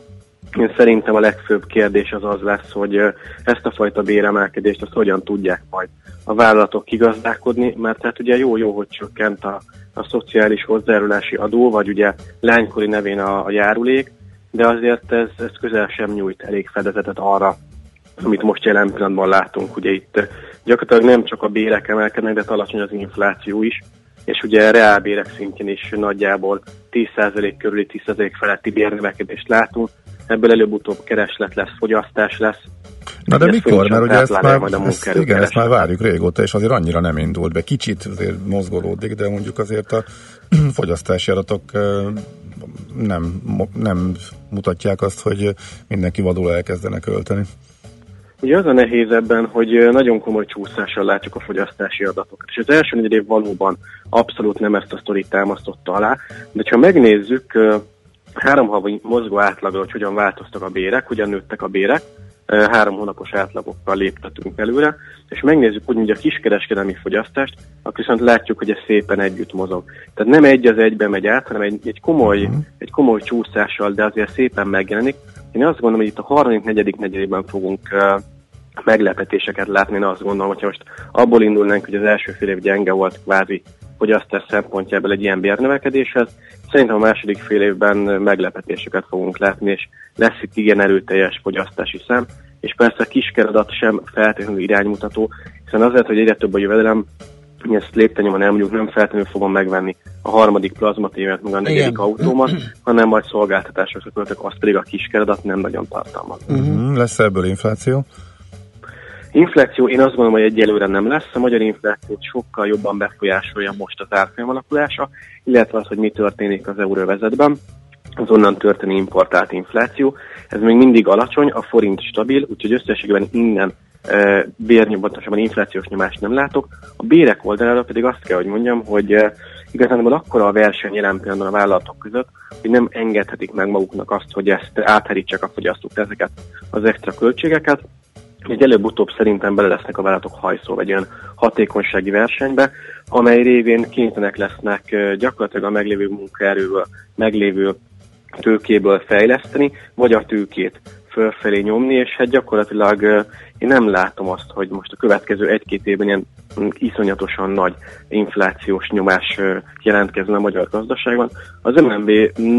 Én szerintem a legfőbb kérdés az az lesz, hogy ezt a fajta béremelkedést azt hogyan tudják majd a vállalatok kigazdálkodni, mert hát ugye jó-jó, hogy csökkent a, a szociális hozzájárulási adó, vagy ugye lánykori nevén a, a járulék, de azért ez, ez közel sem nyújt elég fedezetet arra, amit most jelen pillanatban látunk. Ugye itt gyakorlatilag nem csak a bérek emelkednek, de alacsony az infláció is, és ugye reálbérek szintjén is nagyjából 10% körüli 10% feletti bérnövekedést látunk. Ebből előbb-utóbb kereslet lesz, fogyasztás lesz. Na de mikor? Mert ugye ezt már, majd a ezt, igen, ezt már várjuk régóta, és azért annyira nem indult be. Kicsit azért mozgolódik, de mondjuk azért a fogyasztási adatok nem, nem mutatják azt, hogy mindenki vadul elkezdene költeni. Ugye az a nehéz ebben, hogy nagyon komoly csúszással látjuk a fogyasztási adatokat. És az első négy év valóban abszolút nem ezt a sztorit támasztotta alá, de ha megnézzük három havi mozgó átlagra, hogy hogyan változtak a bérek, hogyan nőttek a bérek, három hónapos átlagokkal léptetünk előre, és megnézzük úgy, a kiskereskedelmi fogyasztást, akkor viszont látjuk, hogy ez szépen együtt mozog. Tehát nem egy az egybe megy át, hanem egy, egy, komoly, egy komoly csúszással, de azért szépen megjelenik. Én azt gondolom, hogy itt a harmadik, negyedik negyedében fogunk meglepetéseket látni. Én azt gondolom, hogyha most abból indulnánk, hogy az első fél év gyenge volt kvázi fogyasztás szempontjából egy ilyen bérnövekedéshez, szerintem a második fél évben meglepetéseket fogunk látni, és lesz itt igen erőteljes fogyasztási szám, és persze a kiskeredat sem feltétlenül iránymutató, hiszen azért, hogy egyre több a jövedelem, én ezt léptenyomon elmondjuk, nem feltétlenül fogom megvenni a harmadik plazmatévet, meg a negyedik Igen. autómat, hanem majd szolgáltatásokra költök, azt pedig a kiskeredat nem nagyon tartalmaz. Uh-huh. Lesz ebből infláció? Infláció én azt gondolom, hogy egyelőre nem lesz. A magyar inflációt sokkal jobban befolyásolja most az árfolyam alakulása, illetve az, hogy mi történik az euróvezetben az onnan történő importált infláció. Ez még mindig alacsony, a forint stabil, úgyhogy összességében innen e, bérnyomatosabban inflációs nyomást nem látok. A bérek oldalára pedig azt kell, hogy mondjam, hogy e, igazából akkora a verseny jelen pillanatban a vállalatok között, hogy nem engedhetik meg maguknak azt, hogy ezt átharítsák a fogyasztók ezeket az extra költségeket, egy előbb-utóbb szerintem bele lesznek a vállalatok hajszó egy olyan hatékonysági versenybe, amely révén kénytelenek lesznek gyakorlatilag a meglévő munkaerőből, meglévő tőkéből fejleszteni, vagy a tőkét fölfelé nyomni, és hát gyakorlatilag én nem látom azt, hogy most a következő egy-két évben ilyen iszonyatosan nagy inflációs nyomás jelentkezne a magyar gazdaságban. Az MNB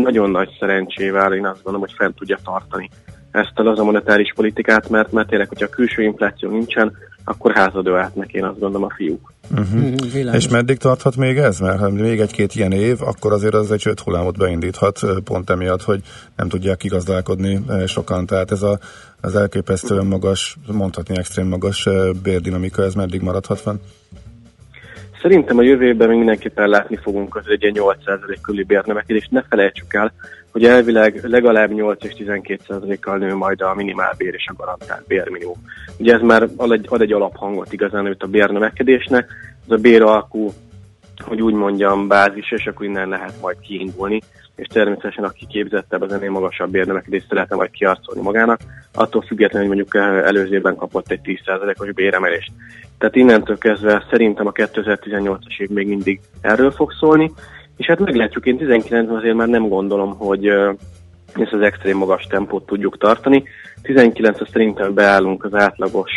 nagyon nagy szerencsével én azt gondolom, hogy fent tudja tartani ezt a laza monetáris politikát, mert, mert tényleg, hogyha a külső infláció nincsen, akkor házadő átnek én azt gondolom a fiúk. Uh-huh. És meddig tarthat még ez? Mert ha még egy-két ilyen év, akkor azért az egy hullámot beindíthat, pont emiatt, hogy nem tudják kigazdálkodni sokan. Tehát ez a, az elképesztően magas, mondhatni extrém magas bérdinamika, ez meddig maradhat fenn? Szerintem a jövő évben még mindenképpen látni fogunk az egy ilyen 8% körüli bérnövekedést. Ne felejtsük el, hogy elvileg legalább 8 és 12%-kal nő majd a minimálbér és a garantált bérminimum. Ugye ez már ad egy, ad egy alaphangot igazán őt a bérnövekedésnek. Ez a béralkú, hogy úgy mondjam, bázis, és akkor innen lehet majd kiindulni és természetesen aki képzettebb, az ennél magasabb bérnövekedést szeretne majd kiarcolni magának, attól függetlenül, hogy mondjuk eh, előző évben kapott egy 10%-os béremelést. Tehát innentől kezdve szerintem a 2018-as év még mindig erről fog szólni, és hát meglátjuk, én 19-ben azért már nem gondolom, hogy ezt az extrém magas tempót tudjuk tartani. 19 as szerintem beállunk az átlagos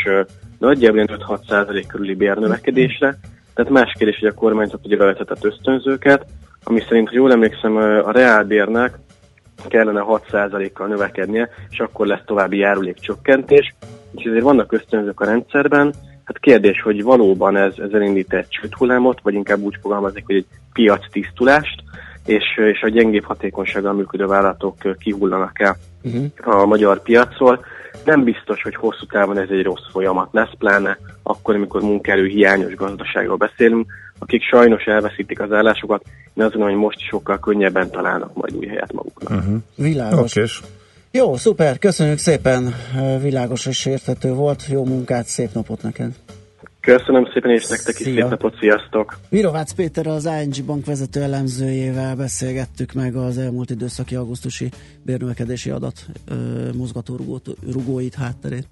nagyjából ilyen 5-6% körüli bérnövekedésre, tehát más kérdés, hogy a kormányzat ugye bevezetett ösztönzőket, ami szerint, ha jól emlékszem, a reálbérnek kellene 6%-kal növekednie, és akkor lesz további járulékcsökkentés. És ezért vannak ösztönzők a rendszerben. Hát kérdés, hogy valóban ez, ez elindít egy csődhullámot, vagy inkább úgy fogalmazik, hogy egy piac tisztulást, és, és a gyengébb hatékonysággal működő vállalatok kihullanak el Uh-huh. a magyar piacról. Nem biztos, hogy hosszú távon ez egy rossz folyamat lesz, pláne akkor, amikor munkaerő hiányos gazdaságról beszélünk, akik sajnos elveszítik az állásokat, én azt gondolom, hogy most sokkal könnyebben találnak majd új helyet maguknak. Uh-huh. Világos. Okés. Jó, szuper, köszönjük szépen, világos és érthető volt, jó munkát, szép napot neked. Köszönöm szépen, és nektek is Szia. szép napot, sziasztok! Virovácz Péter az ING Bank vezető elemzőjével beszélgettük meg az elmúlt időszaki augusztusi bérnövekedési adat ö, mozgató rugót, rugóit hátterét.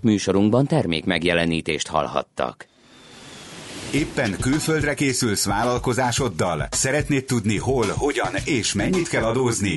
Műsorunkban termék megjelenítést hallhattak. Éppen külföldre készülsz vállalkozásoddal? Szeretnéd tudni hol, hogyan és mennyit kell adózni?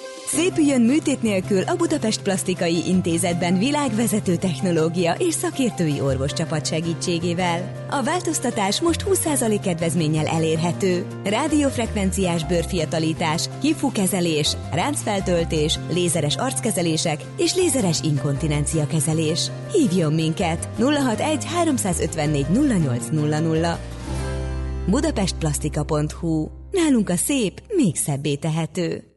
Szépüljön műtét nélkül a Budapest Plastikai Intézetben világvezető technológia és szakértői orvoscsapat segítségével. A változtatás most 20% kedvezménnyel elérhető. Rádiófrekvenciás bőrfiatalítás, hifukezelés, ráncfeltöltés, lézeres arckezelések és lézeres inkontinencia kezelés. Hívjon minket 061 354 0800 budapestplastika.hu. Nálunk a szép még szebbé tehető.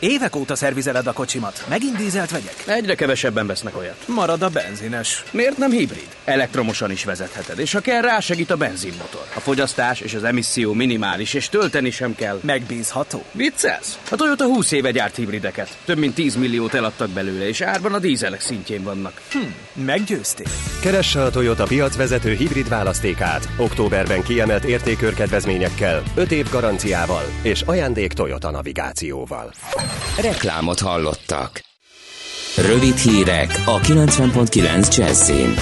Évek óta szervizeled a kocsimat. Megint dízelt vegyek? Egyre kevesebben vesznek olyat. Marad a benzines. Miért nem hibrid? Elektromosan is vezetheted, és ha kell, rásegít a benzinmotor. A fogyasztás és az emisszió minimális, és tölteni sem kell. Megbízható. Viccelsz? A Toyota 20 éve gyárt hibrideket. Több mint 10 milliót eladtak belőle, és árban a dízelek szintjén vannak. Hm, meggyőztél. Keresse a Toyota piacvezető hibrid választékát. Októberben kiemelt értékörkedvezményekkel, 5 év garanciával és ajándék Toyota navigációval. Reklámot hallottak. Rövid hírek a 90.9 Jazzin.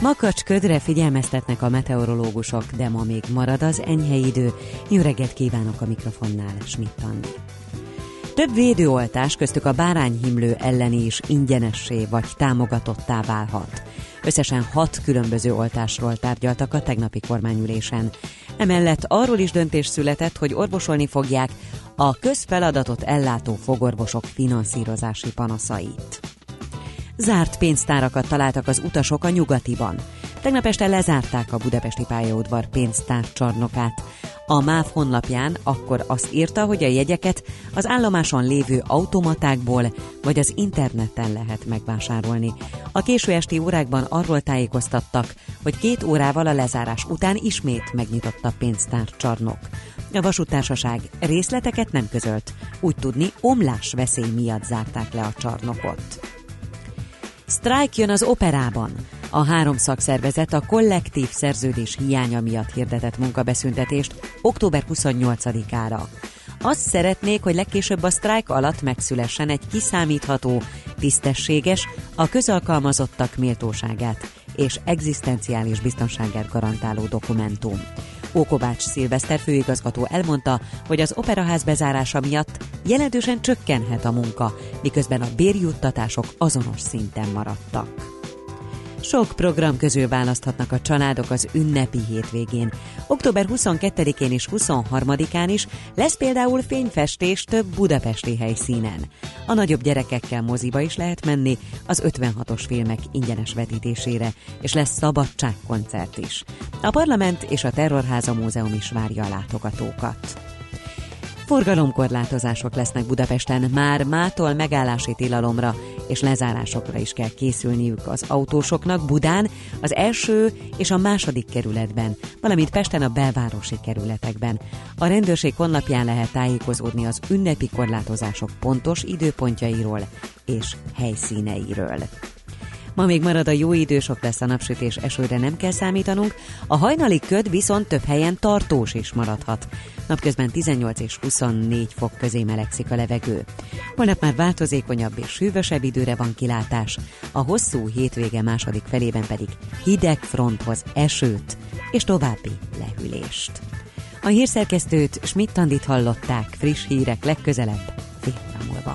Makacs ködre figyelmeztetnek a meteorológusok, de ma még marad az enyhe idő. Jó reggelt kívánok a mikrofonnál, Schmidt Andi. Több védőoltás, köztük a bárányhimlő elleni is ingyenessé vagy támogatottá válhat. Összesen hat különböző oltásról tárgyaltak a tegnapi kormányülésen. Emellett arról is döntés született, hogy orvosolni fogják a közfeladatot ellátó fogorvosok finanszírozási panaszait. Zárt pénztárakat találtak az utasok a nyugatiban. Tegnap este lezárták a budapesti pályaudvar pénztárcsarnokát. A MÁV honlapján akkor azt írta, hogy a jegyeket az állomáson lévő automatákból vagy az interneten lehet megvásárolni. A késő esti órákban arról tájékoztattak, hogy két órával a lezárás után ismét megnyitott a pénztárcsarnok. A vasútársaság részleteket nem közölt. Úgy tudni, omlás veszély miatt zárták le a csarnokot. Sztrájk jön az operában. A három szakszervezet a kollektív szerződés hiánya miatt hirdetett munkabeszüntetést október 28-ára. Azt szeretnék, hogy legkésőbb a sztrájk alatt megszülessen egy kiszámítható, tisztességes, a közalkalmazottak méltóságát és egzisztenciális biztonságát garantáló dokumentum. Ókovács Szilveszter főigazgató elmondta, hogy az operaház bezárása miatt jelentősen csökkenhet a munka, miközben a bérjuttatások azonos szinten maradtak. Sok program közül választhatnak a családok az ünnepi hétvégén. Október 22-én és 23-án is lesz például fényfestés több budapesti helyszínen. A nagyobb gyerekekkel moziba is lehet menni az 56-os filmek ingyenes vetítésére, és lesz szabadságkoncert is. A parlament és a Terrorháza Múzeum is várja a látogatókat. Forgalomkorlátozások lesznek Budapesten, már mától megállási tilalomra és lezárásokra is kell készülniük az autósoknak Budán, az első és a második kerületben, valamint Pesten a belvárosi kerületekben. A rendőrség honlapján lehet tájékozódni az ünnepi korlátozások pontos időpontjairól és helyszíneiről. Ma még marad a jó idő, sok lesz a napsütés, esőre nem kell számítanunk, a hajnali köd viszont több helyen tartós is maradhat. Napközben 18 és 24 fok közé melegszik a levegő. Holnap már változékonyabb és hűvösebb időre van kilátás, a hosszú hétvége második felében pedig hideg fronthoz esőt és további lehűlést. A hírszerkesztőt Schmidt-Tandit hallották, friss hírek legközelebb, fél múlva.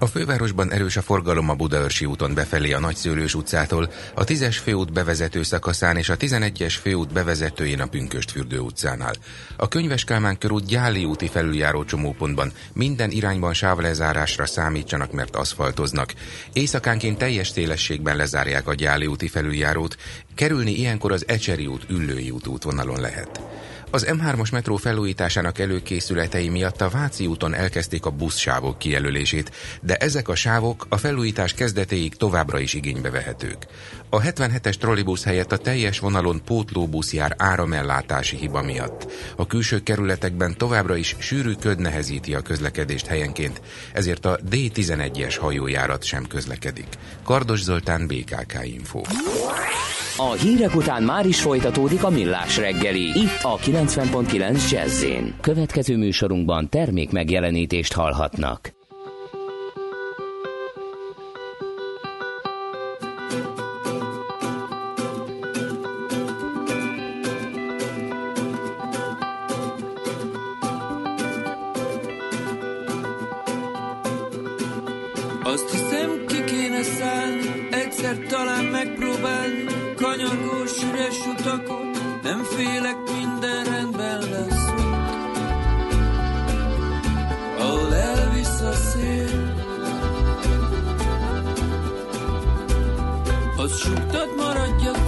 A fővárosban erős a forgalom a Budaörsi úton befelé a Nagyszőlős utcától, a 10-es főút bevezető szakaszán és a 11-es főút bevezetőjén a Pünköstfürdő utcánál. A Könyves Kálmán körút Gyáli úti felüljáró csomópontban minden irányban sávlezárásra számítsanak, mert aszfaltoznak. Éjszakánként teljes szélességben lezárják a Gyáli úti felüljárót, kerülni ilyenkor az Ecseri út Üllői út útvonalon lehet. Az M3-as metró felújításának előkészületei miatt a Váci úton elkezdték a buszsávok kijelölését, de ezek a sávok a felújítás kezdetéig továbbra is igénybe vehetők. A 77-es trollibusz helyett a teljes vonalon pótlóbusz jár áramellátási hiba miatt. A külső kerületekben továbbra is sűrű köd nehezíti a közlekedést helyenként, ezért a D11-es hajójárat sem közlekedik. Kardos Zoltán, BKK Info. A hírek után már is folytatódik a millás reggeli. Itt a 90.9 jazz Következő műsorunkban termék megjelenítést hallhatnak.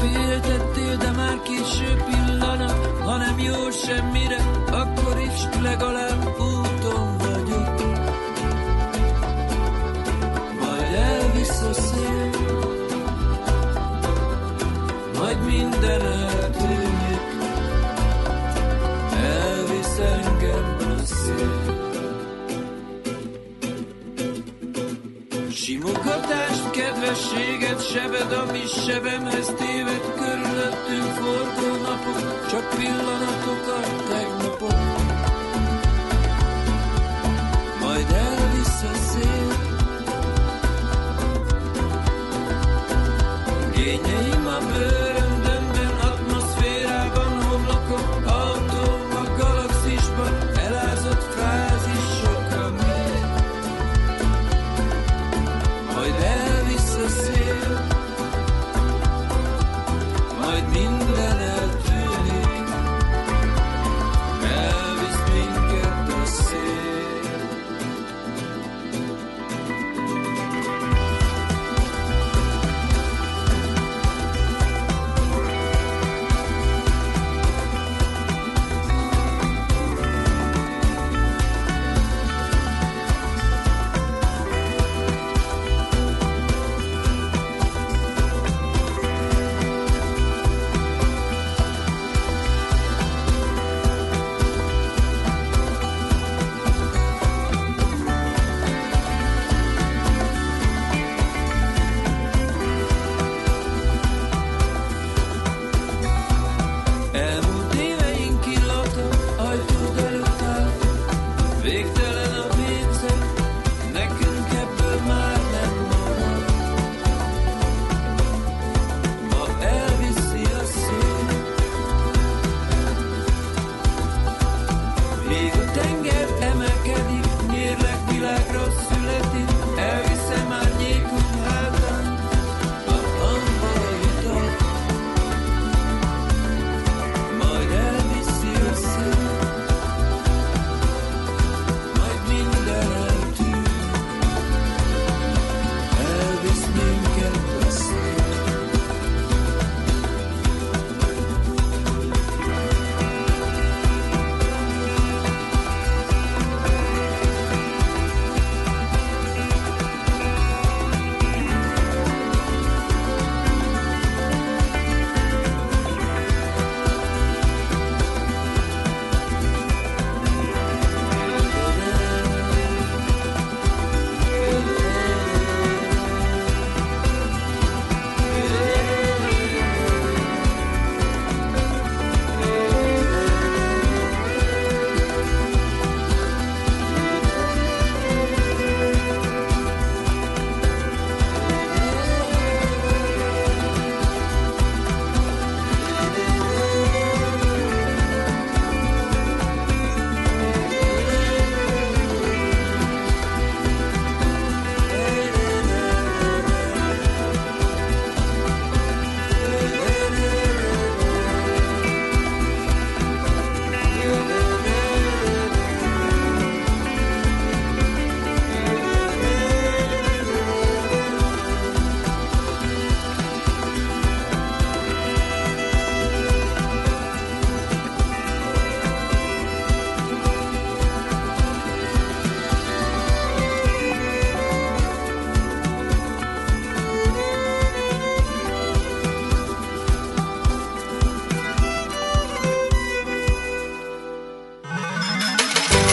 Féltettél, de már késő pillanat, ha nem jó semmire, akkor is legalább Kedvességet, sebed, ami sebemhez téved, körülöttünk forgó napok, csak pillanatok a tegnapok.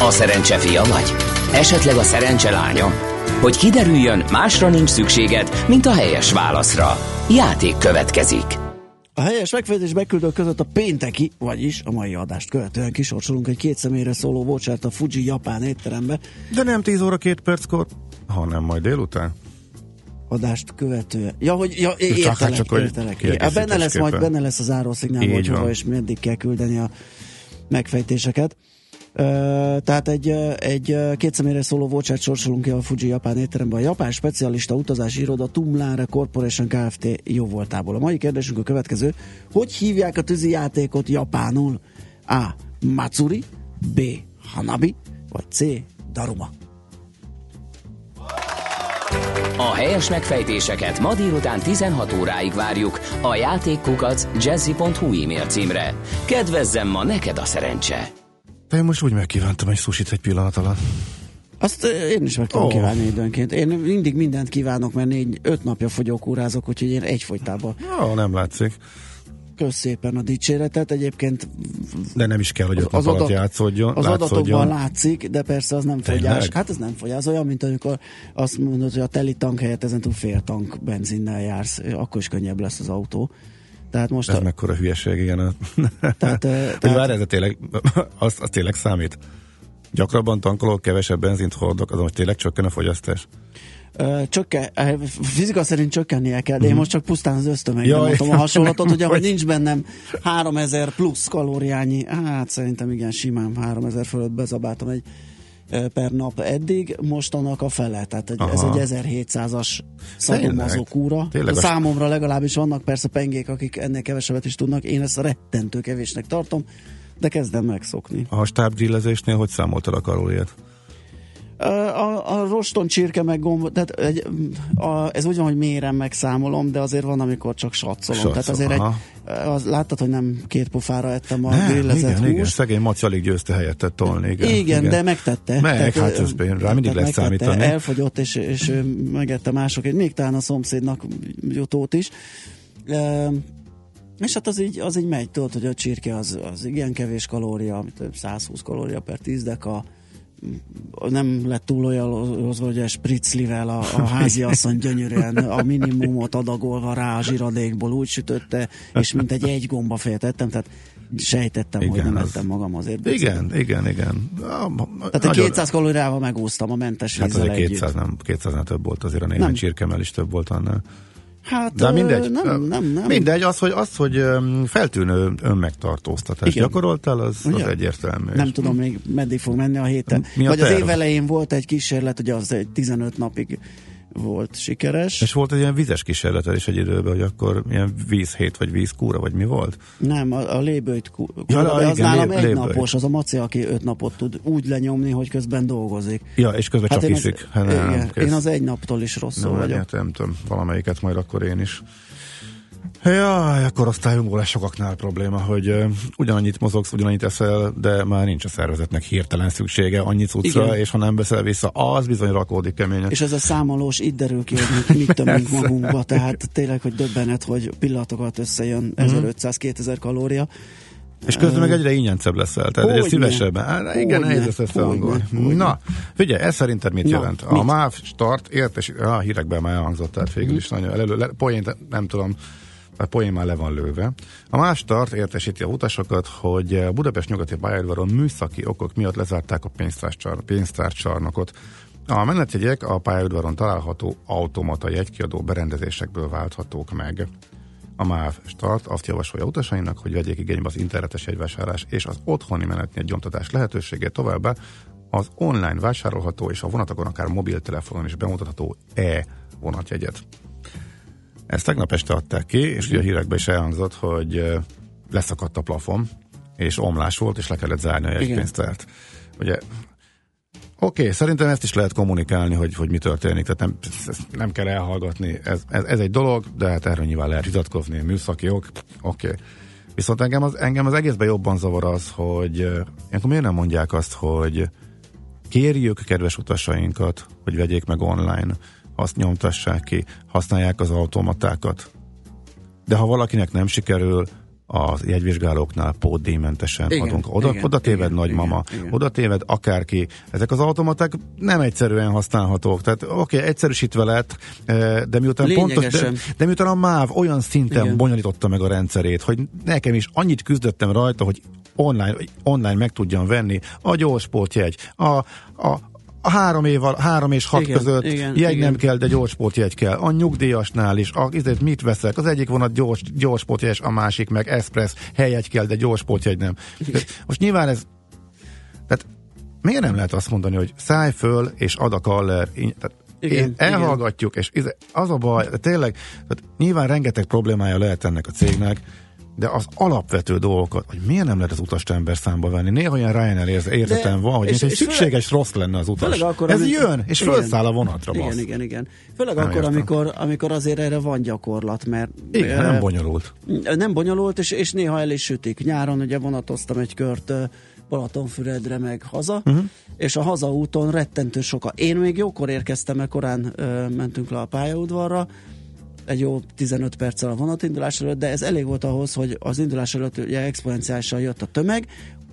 A szerencse fia vagy? Esetleg a szerencse lánya? Hogy kiderüljön, másra nincs szükséged, mint a helyes válaszra. Játék következik. A helyes megfejtés beküldők között a pénteki, vagyis a mai adást követően kisorsolunk egy két személyre szóló vouchert a Fuji japán étterembe. De nem 10 óra 2 perckor, hanem majd délután. Adást követően. Ja, hogy ja, Csak- értelek, csak, hogy értelek. Hát benne lesz majd benne lesz a zárószignál, Így hogy hova van. és meddig kell küldeni a megfejtéseket. Tehát egy, egy két személyre szóló vouchert sorsolunk ki a Fuji Japán étterembe. A japán specialista utazási iroda Tumlare Corporation Kft. jó voltából. A mai kérdésünk a következő. Hogy hívják a tűzi játékot japánul? A. Matsuri B. Hanabi vagy C. Daruma. A helyes megfejtéseket ma délután 16 óráig várjuk a játékkukac jazzy.hu e-mail címre. Kedvezzem ma neked a szerencse! Én most úgy megkívántam egy susit egy pillanat alatt. Azt én is meg tudom oh. kívánni időnként. Én mindig mindent kívánok, mert négy, öt napja fogyókúrázok, úgyhogy én egyfolytában Jó, nem látszik. kösz szépen a dicséretet. Egyébként De nem is kell, hogy öt nap az, alatt adat, játszódjon. az látszódjon. adatokban látszik, de persze az nem Tényleg? fogyás. Hát ez nem fogyás. Az olyan, mint amikor azt mondod, hogy a teli tank helyett ezentúl fél tank benzinnel jársz, akkor is könnyebb lesz az autó. Tehát most Ez a, mekkora hülyeség, igen. Tehát, ö, Hogy tehát- várj, ez tényleg, az, az tényleg számít? Gyakrabban tankolok, kevesebb benzint hordok, azon hogy tényleg csökken a fogyasztás? Csökken, ö, fizika szerint csökkennie kell, de én most csak pusztán az ösztömegre Mhm. Jaj, mondtam a hasonlatot, hogy ahogy hogy- nincs bennem 3000 plusz kalóriányi, hát szerintem igen, simán 3000 fölött bezabáltam egy per nap eddig, most annak a fele, tehát egy, ez egy 1700-as szadomazó Tényleg? kúra. Tényleg a- Számomra legalábbis vannak persze pengék, akik ennél kevesebbet is tudnak, én ezt rettentő kevésnek tartom, de kezdem megszokni. A stábgrillezésnél hogy számoltad a kalóriát? A, a roston csirke meg gomb, tehát egy, a, ez úgy van, hogy mérem megszámolom, de azért van, amikor csak satszolom. Satszol, tehát azért egy, az, láttad, hogy nem két pofára ettem a Nem, grillezett igen, húst. igen, szegény Maci alig győzte helyettet tolni. Igen, Igen, igen, de megtette. Meg, hát ö, ez rá mindig tehát lehet számítani. Elfogyott, és, és megette mások, még talán a szomszédnak jutót is. E, és hát az így, az így megy, tudod, hogy a csirke az, az igen kevés kalória, amit 120 kalória per 10 deka, nem lett túl olyanozva, hogy a spritzlivel a, a házi asszony gyönyörűen a minimumot adagolva rá a zsiradékból úgy sütötte, és mint egy egy gomba fejet ettem, tehát sejtettem, igen, hogy nem az- ettem magam azért. Igen, igen, igen. Tehát egy 200 kalóriával megúsztam a mentes Hát vízzel azért együtt. 200 nem, 200 nem több volt, azért a néhány Nem. csirkemel is több volt annál. Hát De mindegy. Nem, nem, nem. Mindegy, az, hogy, az, hogy feltűnő önmegtartóztatást Igen. gyakoroltál, az, az egyértelmű. Nem tudom még meddig fog menni a héten. Mi a Vagy az terv? év elején volt egy kísérlet, ugye az egy 15 napig volt sikeres. És volt egy ilyen vizes kísérletel is egy időben, hogy akkor ilyen vízhét, vagy vízkúra, vagy mi volt? Nem, a, a lébőjt kú- Ja, kúra, de az igen, nálam lé- egy lébőjt. napos, az a maci, aki öt napot tud úgy lenyomni, hogy közben dolgozik. Ja, és közben csak én az, iszik. Hát nem, igen, kész. én az egy naptól is rosszul nem, vagyok. hát nem tudom, valamelyiket majd akkor én is. Jaj, a korosztályunkból ez sokaknál probléma, hogy uh, ugyanannyit mozogsz, ugyanannyit eszel, de már nincs a szervezetnek hirtelen szüksége annyi cuccra, Igen. és ha nem veszel vissza, az bizony rakódik keményen. És ez a számolós itt derül ki, hogy mit, tömünk magunkba, tehát tényleg, hogy döbbenet, hogy pillanatokat összejön Mhm. 1500-2000 kalória. És közben meg egyre ingyencebb leszel. Tehát egyre szívesebben. Á, igen, nehéz ezt összehangolni. Na, figyelj, ez szerinted mit Na, jelent? A mit? MÁV start értes, a hírekben már elhangzott, tehát végül Mhm. is nagyon elő, le, poént, nem tudom, a poén már le van lőve. A MÁV start értesíti a utasokat, hogy a Budapest nyugati pályaudvaron műszaki okok miatt lezárták a pénztárcsar, pénztárcsarnokot. A menetjegyek a pályaudvaron található automata jegykiadó berendezésekből válthatók meg. A MÁV Start azt javasolja utasainak, hogy vegyék igénybe az internetes jegyvásárlás és az otthoni menetjegy gyomtatás lehetőségét továbbá az online vásárolható és a vonatokon akár mobiltelefonon is bemutatható e-vonatjegyet. Ezt tegnap este adták ki, és ugye a hírekben is elhangzott, hogy leszakadt a plafon, és omlás volt, és le kellett zárni a jegypénztárt. Ugye Oké, okay, szerintem ezt is lehet kommunikálni, hogy, hogy mi történik, tehát nem, nem kell elhallgatni. Ez, ez, ez egy dolog, de hát erről nyilván lehet vitatkozni, műszaki ok, oké. Okay. Viszont engem az, engem az egészben jobban zavar az, hogy ilyenkor miért nem mondják azt, hogy kérjük kedves utasainkat, hogy vegyék meg online, azt nyomtassák ki, használják az automatákat. De ha valakinek nem sikerül, az jegyvizsgálóknál pótdíjmentesen Igen, adunk. Oda, igen, oda téved igen, nagymama, igen, igen. oda téved akárki. Ezek az automaták nem egyszerűen használhatók. Tehát oké, okay, egyszerűsítve lett, eh, de miután pontos, de, Lényegesen. de miután a MÁV olyan szinten Igen. bonyolította meg a rendszerét, hogy nekem is annyit küzdöttem rajta, hogy online, online meg tudjam venni a gyorsportjegy, a, a, a három, év, három és hat Igen, között igen, jegy igen. nem kell, de gyorsportjegy kell. A nyugdíjasnál is, a, ezért mit veszek? Az egyik vonat gyors, gyorsportjegy, a másik meg express, helyegy kell, de gyorsportjegy nem. De Most nyilván ez, tehát miért nem lehet azt mondani, hogy szállj föl és ad a kaller, tehát Igen, én elhallgatjuk, és ez- az a baj, tényleg, tehát nyilván rengeteg problémája lehet ennek a cégnek, de az alapvető dolgokat, hogy miért nem lehet az utast ember számba venni. Néha olyan Ryanair érze- érzetem De- van, hogy és- és szükséges rossz lenne az utas. Akkor, Ez amikor- jön, és Igen. felszáll a vonatra. Igen, bassz. igen, igen. Főleg Nem akkor, értem. amikor, amikor azért erre van gyakorlat, mert... Igen, eh, nem bonyolult. Nem bonyolult, és, és néha el is sütik. Nyáron ugye vonatoztam egy kört Balatonfüredre meg haza, uh-huh. és a hazaúton rettentő soka. Én még jókor érkeztem, mert korán ö, mentünk le a pályaudvarra, egy jó 15 perccel a vonatindulás előtt, de ez elég volt ahhoz, hogy az indulás előtt ugye exponenciálisan jött a tömeg,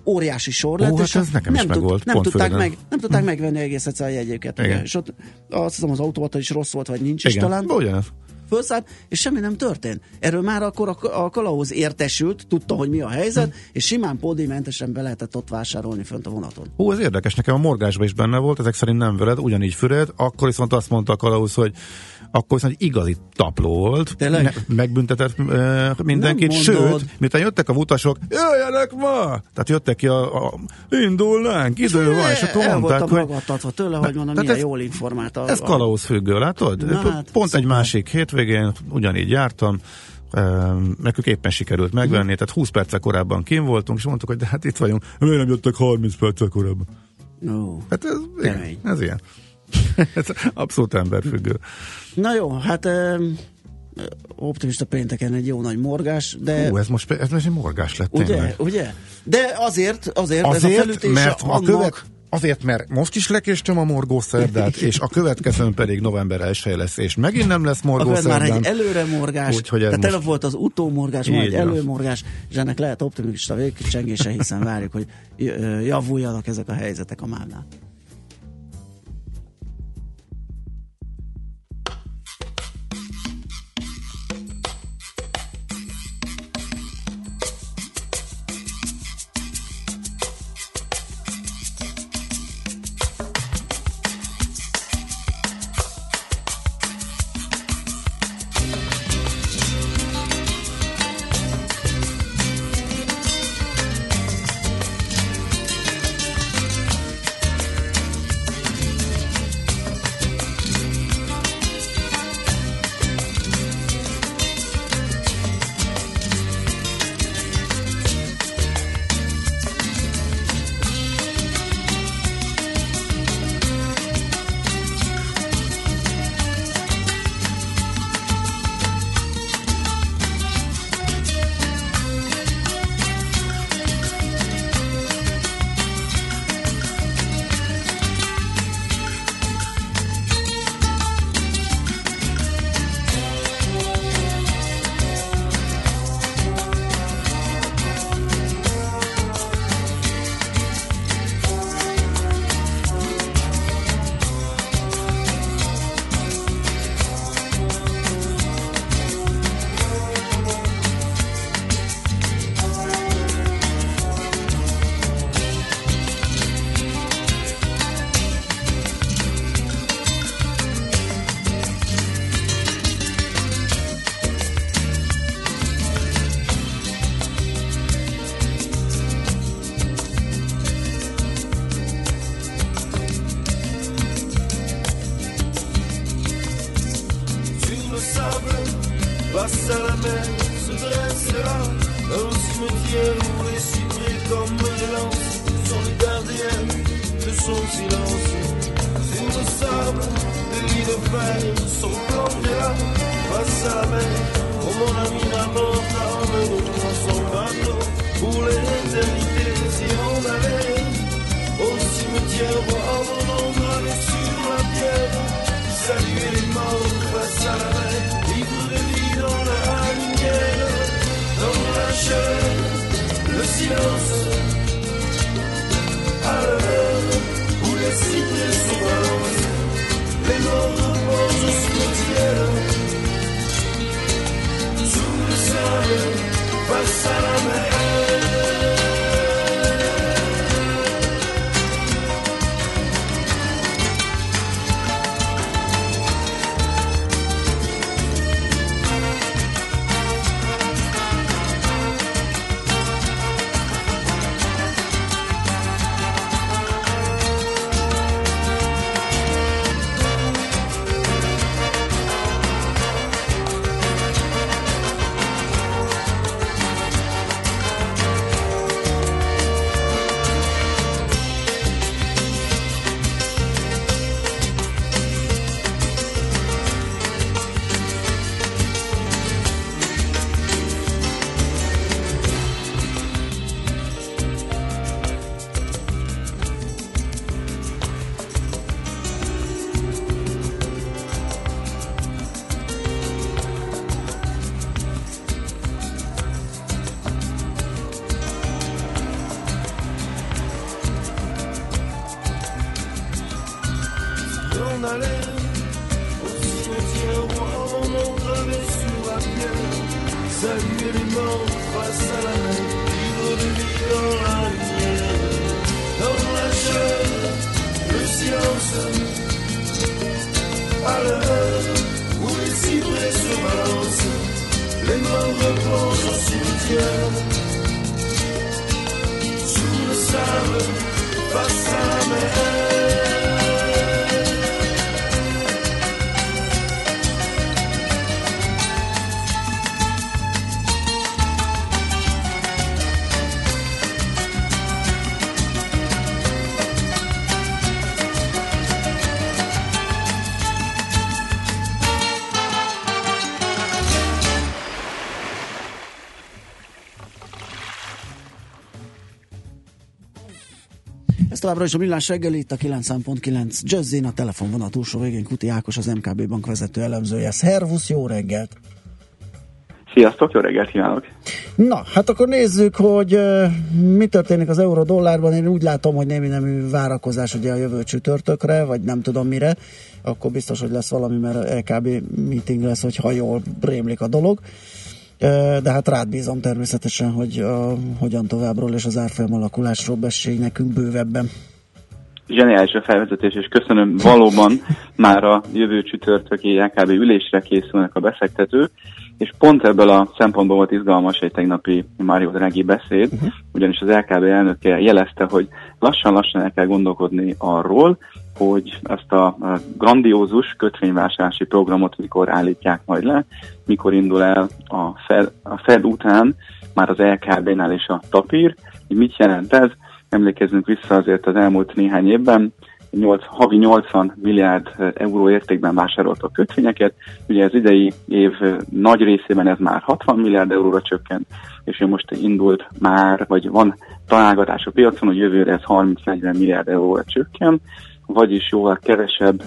óriási sor lett, Ó, hát és ez nekem is nem, megvolt, nem, pont tudták meg, nem tudták megvenni egész egyszer a jegyeket. Ugye? És ott azt hiszem az automata is rossz volt, vagy nincs is Igen, talán ugyanez. fölszállt, és semmi nem történt. Erről már akkor a, a kalauz értesült, tudta, hogy mi a helyzet, és simán pódimentesen be lehetett ott vásárolni fönt a vonaton. Hú, ez érdekes, nekem a morgásban is benne volt, ezek szerint nem veled, ugyanígy Füred, akkor viszont azt mondta a Kalausz, hogy akkor viszont egy igazi tapló volt, Tényleg? Ne, megbüntetett uh, mindenkit, sőt, miután jöttek a utasok, jöjjenek ma! Tehát jöttek ki a, a indulnánk, idő van, és akkor El mondták, hogy ragadtatva tőle, hogy mondom, milyen ez- jól informált. A, ez kalauz függő, látod? Na hát, Pont egy másik hétvégén ugyanígy jártam, nekünk éppen sikerült megvenni, Mhm. tehát 20 perccel korábban kim voltunk, és mondtuk, hogy de hát itt vagyunk, miért nem jöttek 30 perccel korábban? No. Hát ez, igen, ez ilyen. ez abszolút emberfüggő. Na jó, hát optimista pénteken egy jó nagy morgás, de Hú, ez most, ez most egy morgás lett ugye, tényleg. ugye? De azért, azért, ez a Azért, mert a annak, követ, azért, mert most is lekéstem a morgó szerdát, és a következőn pedig november 1 lesz, és megint nem lesz morgó akkor már egy előre morgás, Úgyhogy ez tehát most- volt az utómorgás, majd egy előmorgás, és ennek lehet optimista végcsengése, hiszen várjuk, hogy javuljanak ezek a helyzetek a mávnál. On allait au cimetière où on gravait sur la pierre. Saluer les morts face à la mer, vivre de vie dans la lumière, dans la chair, le silence, à l'heure où les cyprès se balancent, les morts reposent au cimetière, sous le sable, face à la mer. Továbbra is a Millás reggel itt a 9.9 Jazzin, a telefonvonal túlsó végén Kuti Ákos, az MKB bank vezető elemzője. Szervusz, jó reggelt! Sziasztok, jó reggelt kívánok! Na, hát akkor nézzük, hogy uh, mi történik az euró-dollárban. Én úgy látom, hogy némi nemű várakozás ugye a jövő csütörtökre, vagy nem tudom mire. Akkor biztos, hogy lesz valami, mert LKB meeting lesz, hogy ha jól rémlik a dolog. Uh, de hát rád bízom természetesen, hogy uh, hogyan továbbról és az árfolyam alakulásról beszélj nekünk bővebben. Zseniális a felvezetés, és köszönöm valóban már a jövő csütörtöki LKB ülésre készülnek a befektetők, és pont ebből a szempontból volt izgalmas egy tegnapi Mário Draghi beszéd, uh-huh. ugyanis az LKB elnöke jelezte, hogy lassan-lassan el kell gondolkodni arról, hogy ezt a grandiózus kötvényvásárlási programot mikor állítják majd le, mikor indul el a Fed, a Fed után már az LKB-nál és a tapír. Mit jelent ez? Emlékezzünk vissza azért az elmúlt néhány évben, 8, havi 80 milliárd euró értékben vásároltak kötvényeket. Ugye az idei év nagy részében ez már 60 milliárd euróra csökkent, és most indult már, vagy van találgatás a piacon, hogy jövőre ez 30-40 milliárd euróra csökken, vagyis jóval kevesebb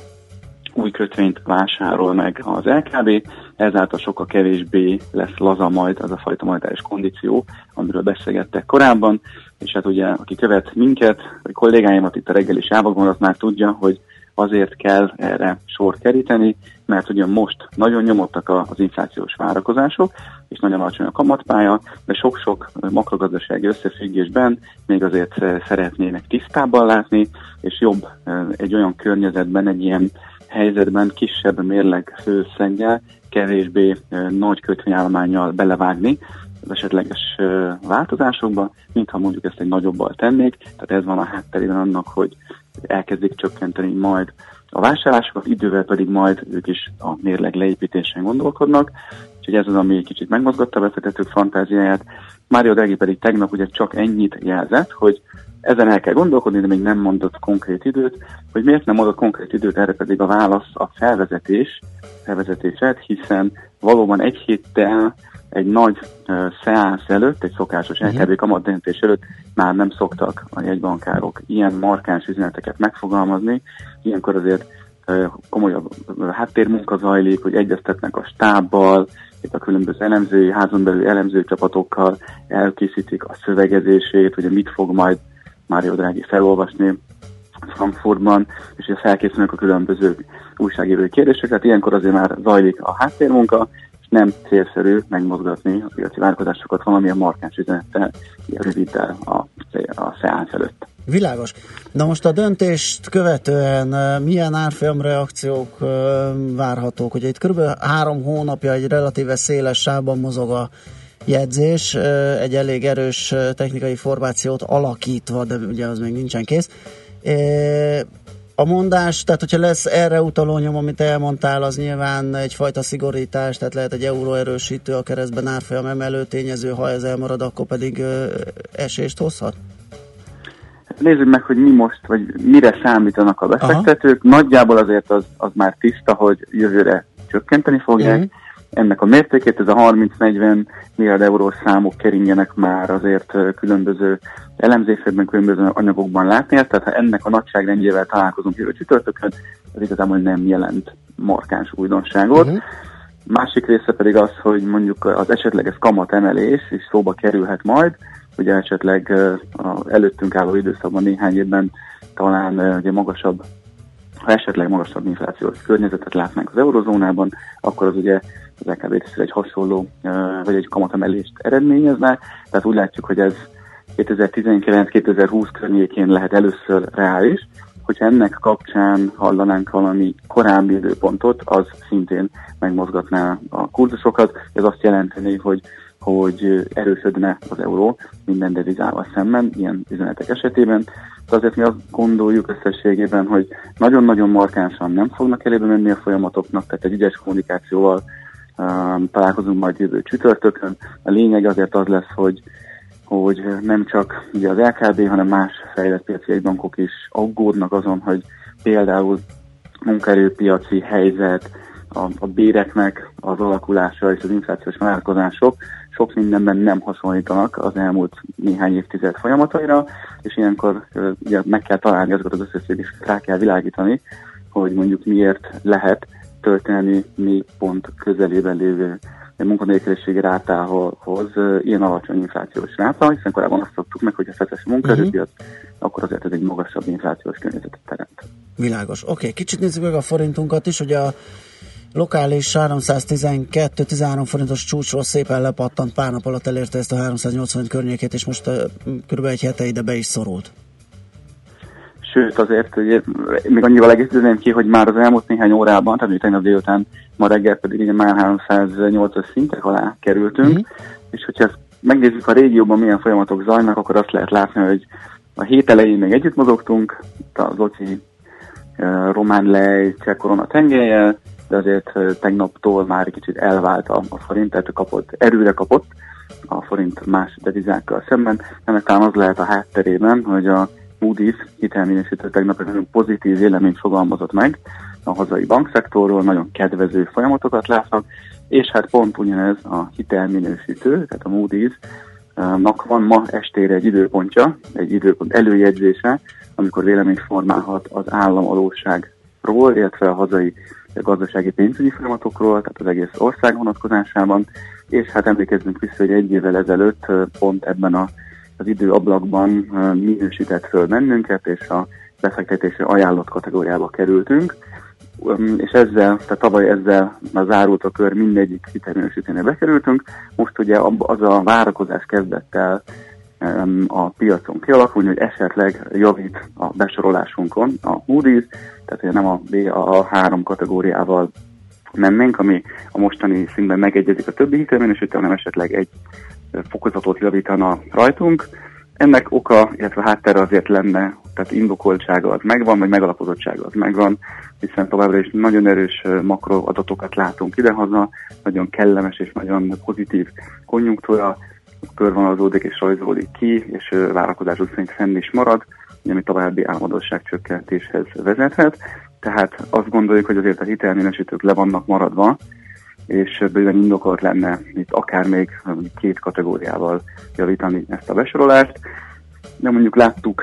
új kötvényt vásárol meg az LKB, ezáltal sokkal kevésbé lesz laza majd az a fajta monetáris kondíció, amiről beszélgettek korábban, és hát ugye, aki követ minket, vagy kollégáimat itt a reggeli sávokban, az már tudja, hogy azért kell erre sor keríteni, mert ugye most nagyon nyomottak az inflációs várakozások, és nagyon alacsony a kamatpálya, de sok-sok makrogazdasági összefüggésben még azért szeretnének tisztábban látni, és jobb egy olyan környezetben, egy ilyen helyzetben kisebb mérleg főszenggel, kevésbé nagy kötvényállományjal belevágni az esetleges változásokba, mintha mondjuk ezt egy nagyobbal tennék. Tehát ez van a hátterében annak, hogy elkezdik csökkenteni majd a vásárlásokat, idővel pedig majd ők is a mérleg leépítésen gondolkodnak. Úgyhogy ez az, ami egy kicsit megmozgatta a befektetők fantáziáját. Mário Draghi pedig tegnap ugye csak ennyit jelzett, hogy ezen el kell gondolkodni, de még nem mondott konkrét időt, hogy miért nem mondott konkrét időt, erre pedig a válasz a felvezetés, felvezetéset, hiszen valóban egy héttel egy nagy szeánsz előtt, egy szokásos LKB kamatdöntés előtt már nem szoktak a jegybankárok ilyen markáns üzeneteket megfogalmazni. Ilyenkor azért komolyabb háttérmunka zajlik, hogy egyeztetnek a stábbal, itt a különböző elemzői, házon belül elemző csapatokkal elkészítik a szövegezését, hogy mit fog majd Mário Draghi felolvasni Frankfurtban, és felkészülnek a különböző újságírói kérdésekre, tehát ilyenkor azért már zajlik a háttérmunka, nem célszerű megmozgatni a piaci várakozásokat valamilyen markáns üzenettel, röviddel a, a szeánsz előtt. Világos. Na most a döntést követően milyen árfolyam reakciók várhatók? Ugye itt kb. három hónapja egy relatíve széles sávban mozog a jegyzés, egy elég erős technikai formációt alakítva, de ugye az még nincsen kész. A mondás, tehát hogyha lesz erre utaló nyom, amit elmondtál, az nyilván egyfajta szigorítás, tehát lehet egy euró erősítő a keresztben árfolyam emelő tényező, ha ez elmarad, akkor pedig uh, esést hozhat? Nézzük meg, hogy mi most, vagy mire számítanak a befektetők. Aha. Nagyjából azért az, az már tiszta, hogy jövőre csökkenteni fogják. Mhm. Ennek a mértékét, ez a 30-40 milliárd eurós számok keringenek már azért különböző elemzésekben, különböző anyagokban látni ezt, tehát ha ennek a nagyságrendjével találkozunk jövő csütörtökön, az igazából nem jelent markáns újdonságot. Uh-huh. Másik része pedig az, hogy mondjuk az esetleges kamatemelés is szóba kerülhet majd, ugye esetleg ö, a előttünk álló időszakban néhány évben talán ugye magasabb, ha esetleg magasabb inflációs környezetet látnánk az eurozónában, akkor az ugye az LKB részéről egy hasonló, vagy egy kamatemelést eredményezne. Tehát úgy látjuk, hogy ez 2019-2020 környékén lehet először reális, hogyha ennek kapcsán hallanánk valami korábbi időpontot, az szintén megmozgatná a kurzusokat. Ez azt jelenteni, hogy hogy erősödne az euró minden devizával szemben, ilyen üzenetek esetében. De azért mi azt gondoljuk összességében, hogy nagyon-nagyon markánsan nem fognak elébe menni a folyamatoknak, tehát egy ügyes kommunikációval találkozunk majd jövő csütörtökön. A lényeg azért az lesz, hogy hogy nem csak ugye az LKB, hanem más fejlett piaci egybankok is aggódnak azon, hogy például munkaerőpiaci helyzet, a, a béreknek az alakulása és az inflációs vállalkozások sok mindenben nem hasonlítanak az elmúlt néhány évtized folyamataira, és ilyenkor ugye, meg kell találni azokat az összefüggéseket, rá kell világítani, hogy mondjuk miért lehet történelmi mély pont közelében lévő munkanélküliségi rátához ilyen alacsony inflációs ráta, hiszen korábban azt szoktuk meg, hogy a feszes munkaerőpiac, akkor azért ez egy magasabb inflációs környezetet teremt. Világos. Oké, okay, kicsit nézzük meg a forintunkat is, hogy a lokális 312-13 forintos csúcsról szépen lepattant, pár nap alatt elérte ezt a 385 környékét, és most kb. egy hete ide be is szorult. Sőt, azért ugye, még annyival egészíteném ki, hogy már az elmúlt néhány órában, tehát ugye tegnap délután, ma reggel pedig ugye már 308-as szintek alá kerültünk, mm-hmm. és hogyha ezt megnézzük a régióban milyen folyamatok zajnak, akkor azt lehet látni, hogy a hét elején még együtt mozogtunk, az OCI uh, román lej, cseh korona tengelyel, de azért uh, tegnaptól már egy kicsit elvált a, a forint, tehát kapott, erőre kapott a forint más devizákkal szemben. Ennek talán az lehet a hátterében, hogy a Moody's hitelminősítő tegnap egy nagyon pozitív véleményt fogalmazott meg a hazai bankszektorról, nagyon kedvező folyamatokat látnak, és hát pont ugyanez a hitelminősítő, tehát a Moody's nak van ma estére egy időpontja, egy időpont előjegyzése, amikor véleményt formálhat az államadóságról, illetve a hazai gazdasági pénzügyi folyamatokról, tehát az egész ország vonatkozásában, és hát emlékezzünk vissza, hogy egy évvel ezelőtt pont ebben a, az időablakban minősített föl bennünket, és a befektetési ajánlott kategóriába kerültünk, és ezzel, tehát tavaly ezzel már zárult a kör, mindegyik hitelminősítőnél bekerültünk, most ugye az a várakozás kezdett el a piacon kialakulni, hogy esetleg javít a besorolásunkon a Moody's, tehát ugye nem a B, a három kategóriával mennénk, ami a mostani szintben megegyezik a többi hitelminősítő, hanem esetleg egy fokozatot javítana rajtunk. Ennek oka, illetve háttere azért lenne, tehát indokoltsága az megvan, vagy megalapozottsága az megvan, hiszen továbbra is nagyon erős makroadatokat látunk idehaza, nagyon kellemes és nagyon pozitív konjunktúra, körvonalazódik és rajzolódik ki, és várakozások szerint fenn is marad, ami további álmodosság csökkentéshez vezethet. Tehát azt gondoljuk, hogy azért a hitelminősítők le vannak maradva, és bőven indokolt lenne itt akár még két kategóriával javítani ezt a besorolást. De mondjuk láttuk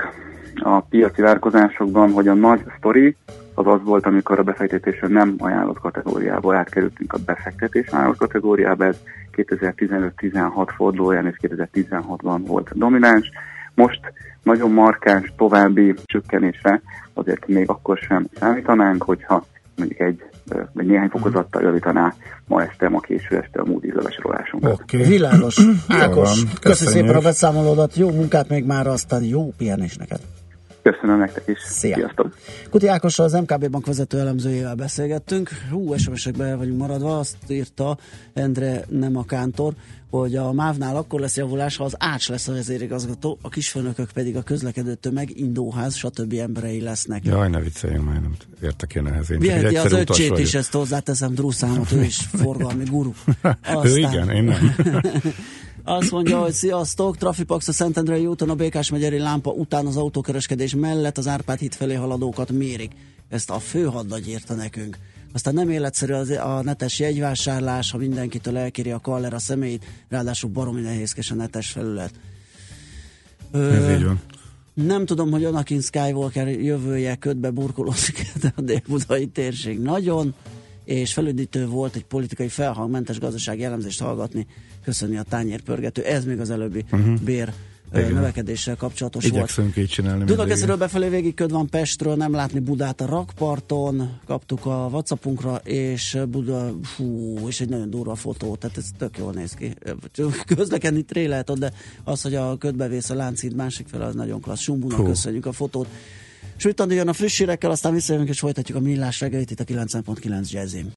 a piaci várkozásokban, hogy a nagy sztori az az volt, amikor a befektetésre nem ajánlott kategóriából átkerültünk a befektetés ajánlott kategóriába, ez 2015-16 fordulóján és 2016-ban volt domináns. Most nagyon markáns további csökkenésre azért még akkor sem számítanánk, hogyha mondjuk egy vagy néhány fokozattal javítaná ma este, ma késő este a Moody's levesorolásunkat. Oké. Világos. Ákos, köszönjük. szépen a beszámolódat, jó munkát még már, aztán jó pihenés neked. Köszönöm nektek is. Szia. Sziasztok. Kuti Ákossal az MKB bank vezető elemzőjével beszélgettünk. Hú, SMS-ekbe vagyunk maradva, azt írta Endre nem a kántor, hogy a MÁV-nál akkor lesz javulás, ha az Ács lesz a vezérigazgató, a kisfőnökök pedig a közlekedő tömeg, indóház, stb. emberei lesznek. Jaj, ne vicceljünk már, nem értek én ehhez. Én Viheti az öccsét vagyok. is, ezt hozzáteszem, Drúszámot, ő is forgalmi guru. Ő igen, én nem. Azt mondja, hogy sziasztok, Trafipax a Szentendrei úton a Békás megyeri lámpa után az autókereskedés mellett az Árpád híd felé haladókat mérik. Ezt a főhadnagy írta nekünk. Aztán nem életszerű az, a netes jegyvásárlás, ha mindenkitől elkéri a kaller a személyt, ráadásul baromi nehézkes a netes felület. Ez így van. Nem tudom, hogy Anakin Skywalker jövője ködbe burkolózik de a dél-budai térség nagyon, és felüdítő volt egy politikai felhangmentes gazdasági elemzést hallgatni, köszöni a tányérpörgető. Ez még az előbbi Mhm. bér Igen. növekedéssel kapcsolatos volt. Igyekszünk így csinálni. mindig. Dunakesziről befelé végig köd van Pestről, nem látni Budát a rakparton, kaptuk a Whatsappunkra, és Buda, fú, és egy nagyon durva fotó, tehát ez tök jól néz ki. Közlekedni tré lehet ott, de az, hogy a ködbevész a láncid másik fel, az nagyon klassz. Sumbunak köszönjük a fotót. Sőt, jön a friss hírekkel, aztán visszajövünk és folytatjuk a millás reggelit itt a 9.9 jazzin.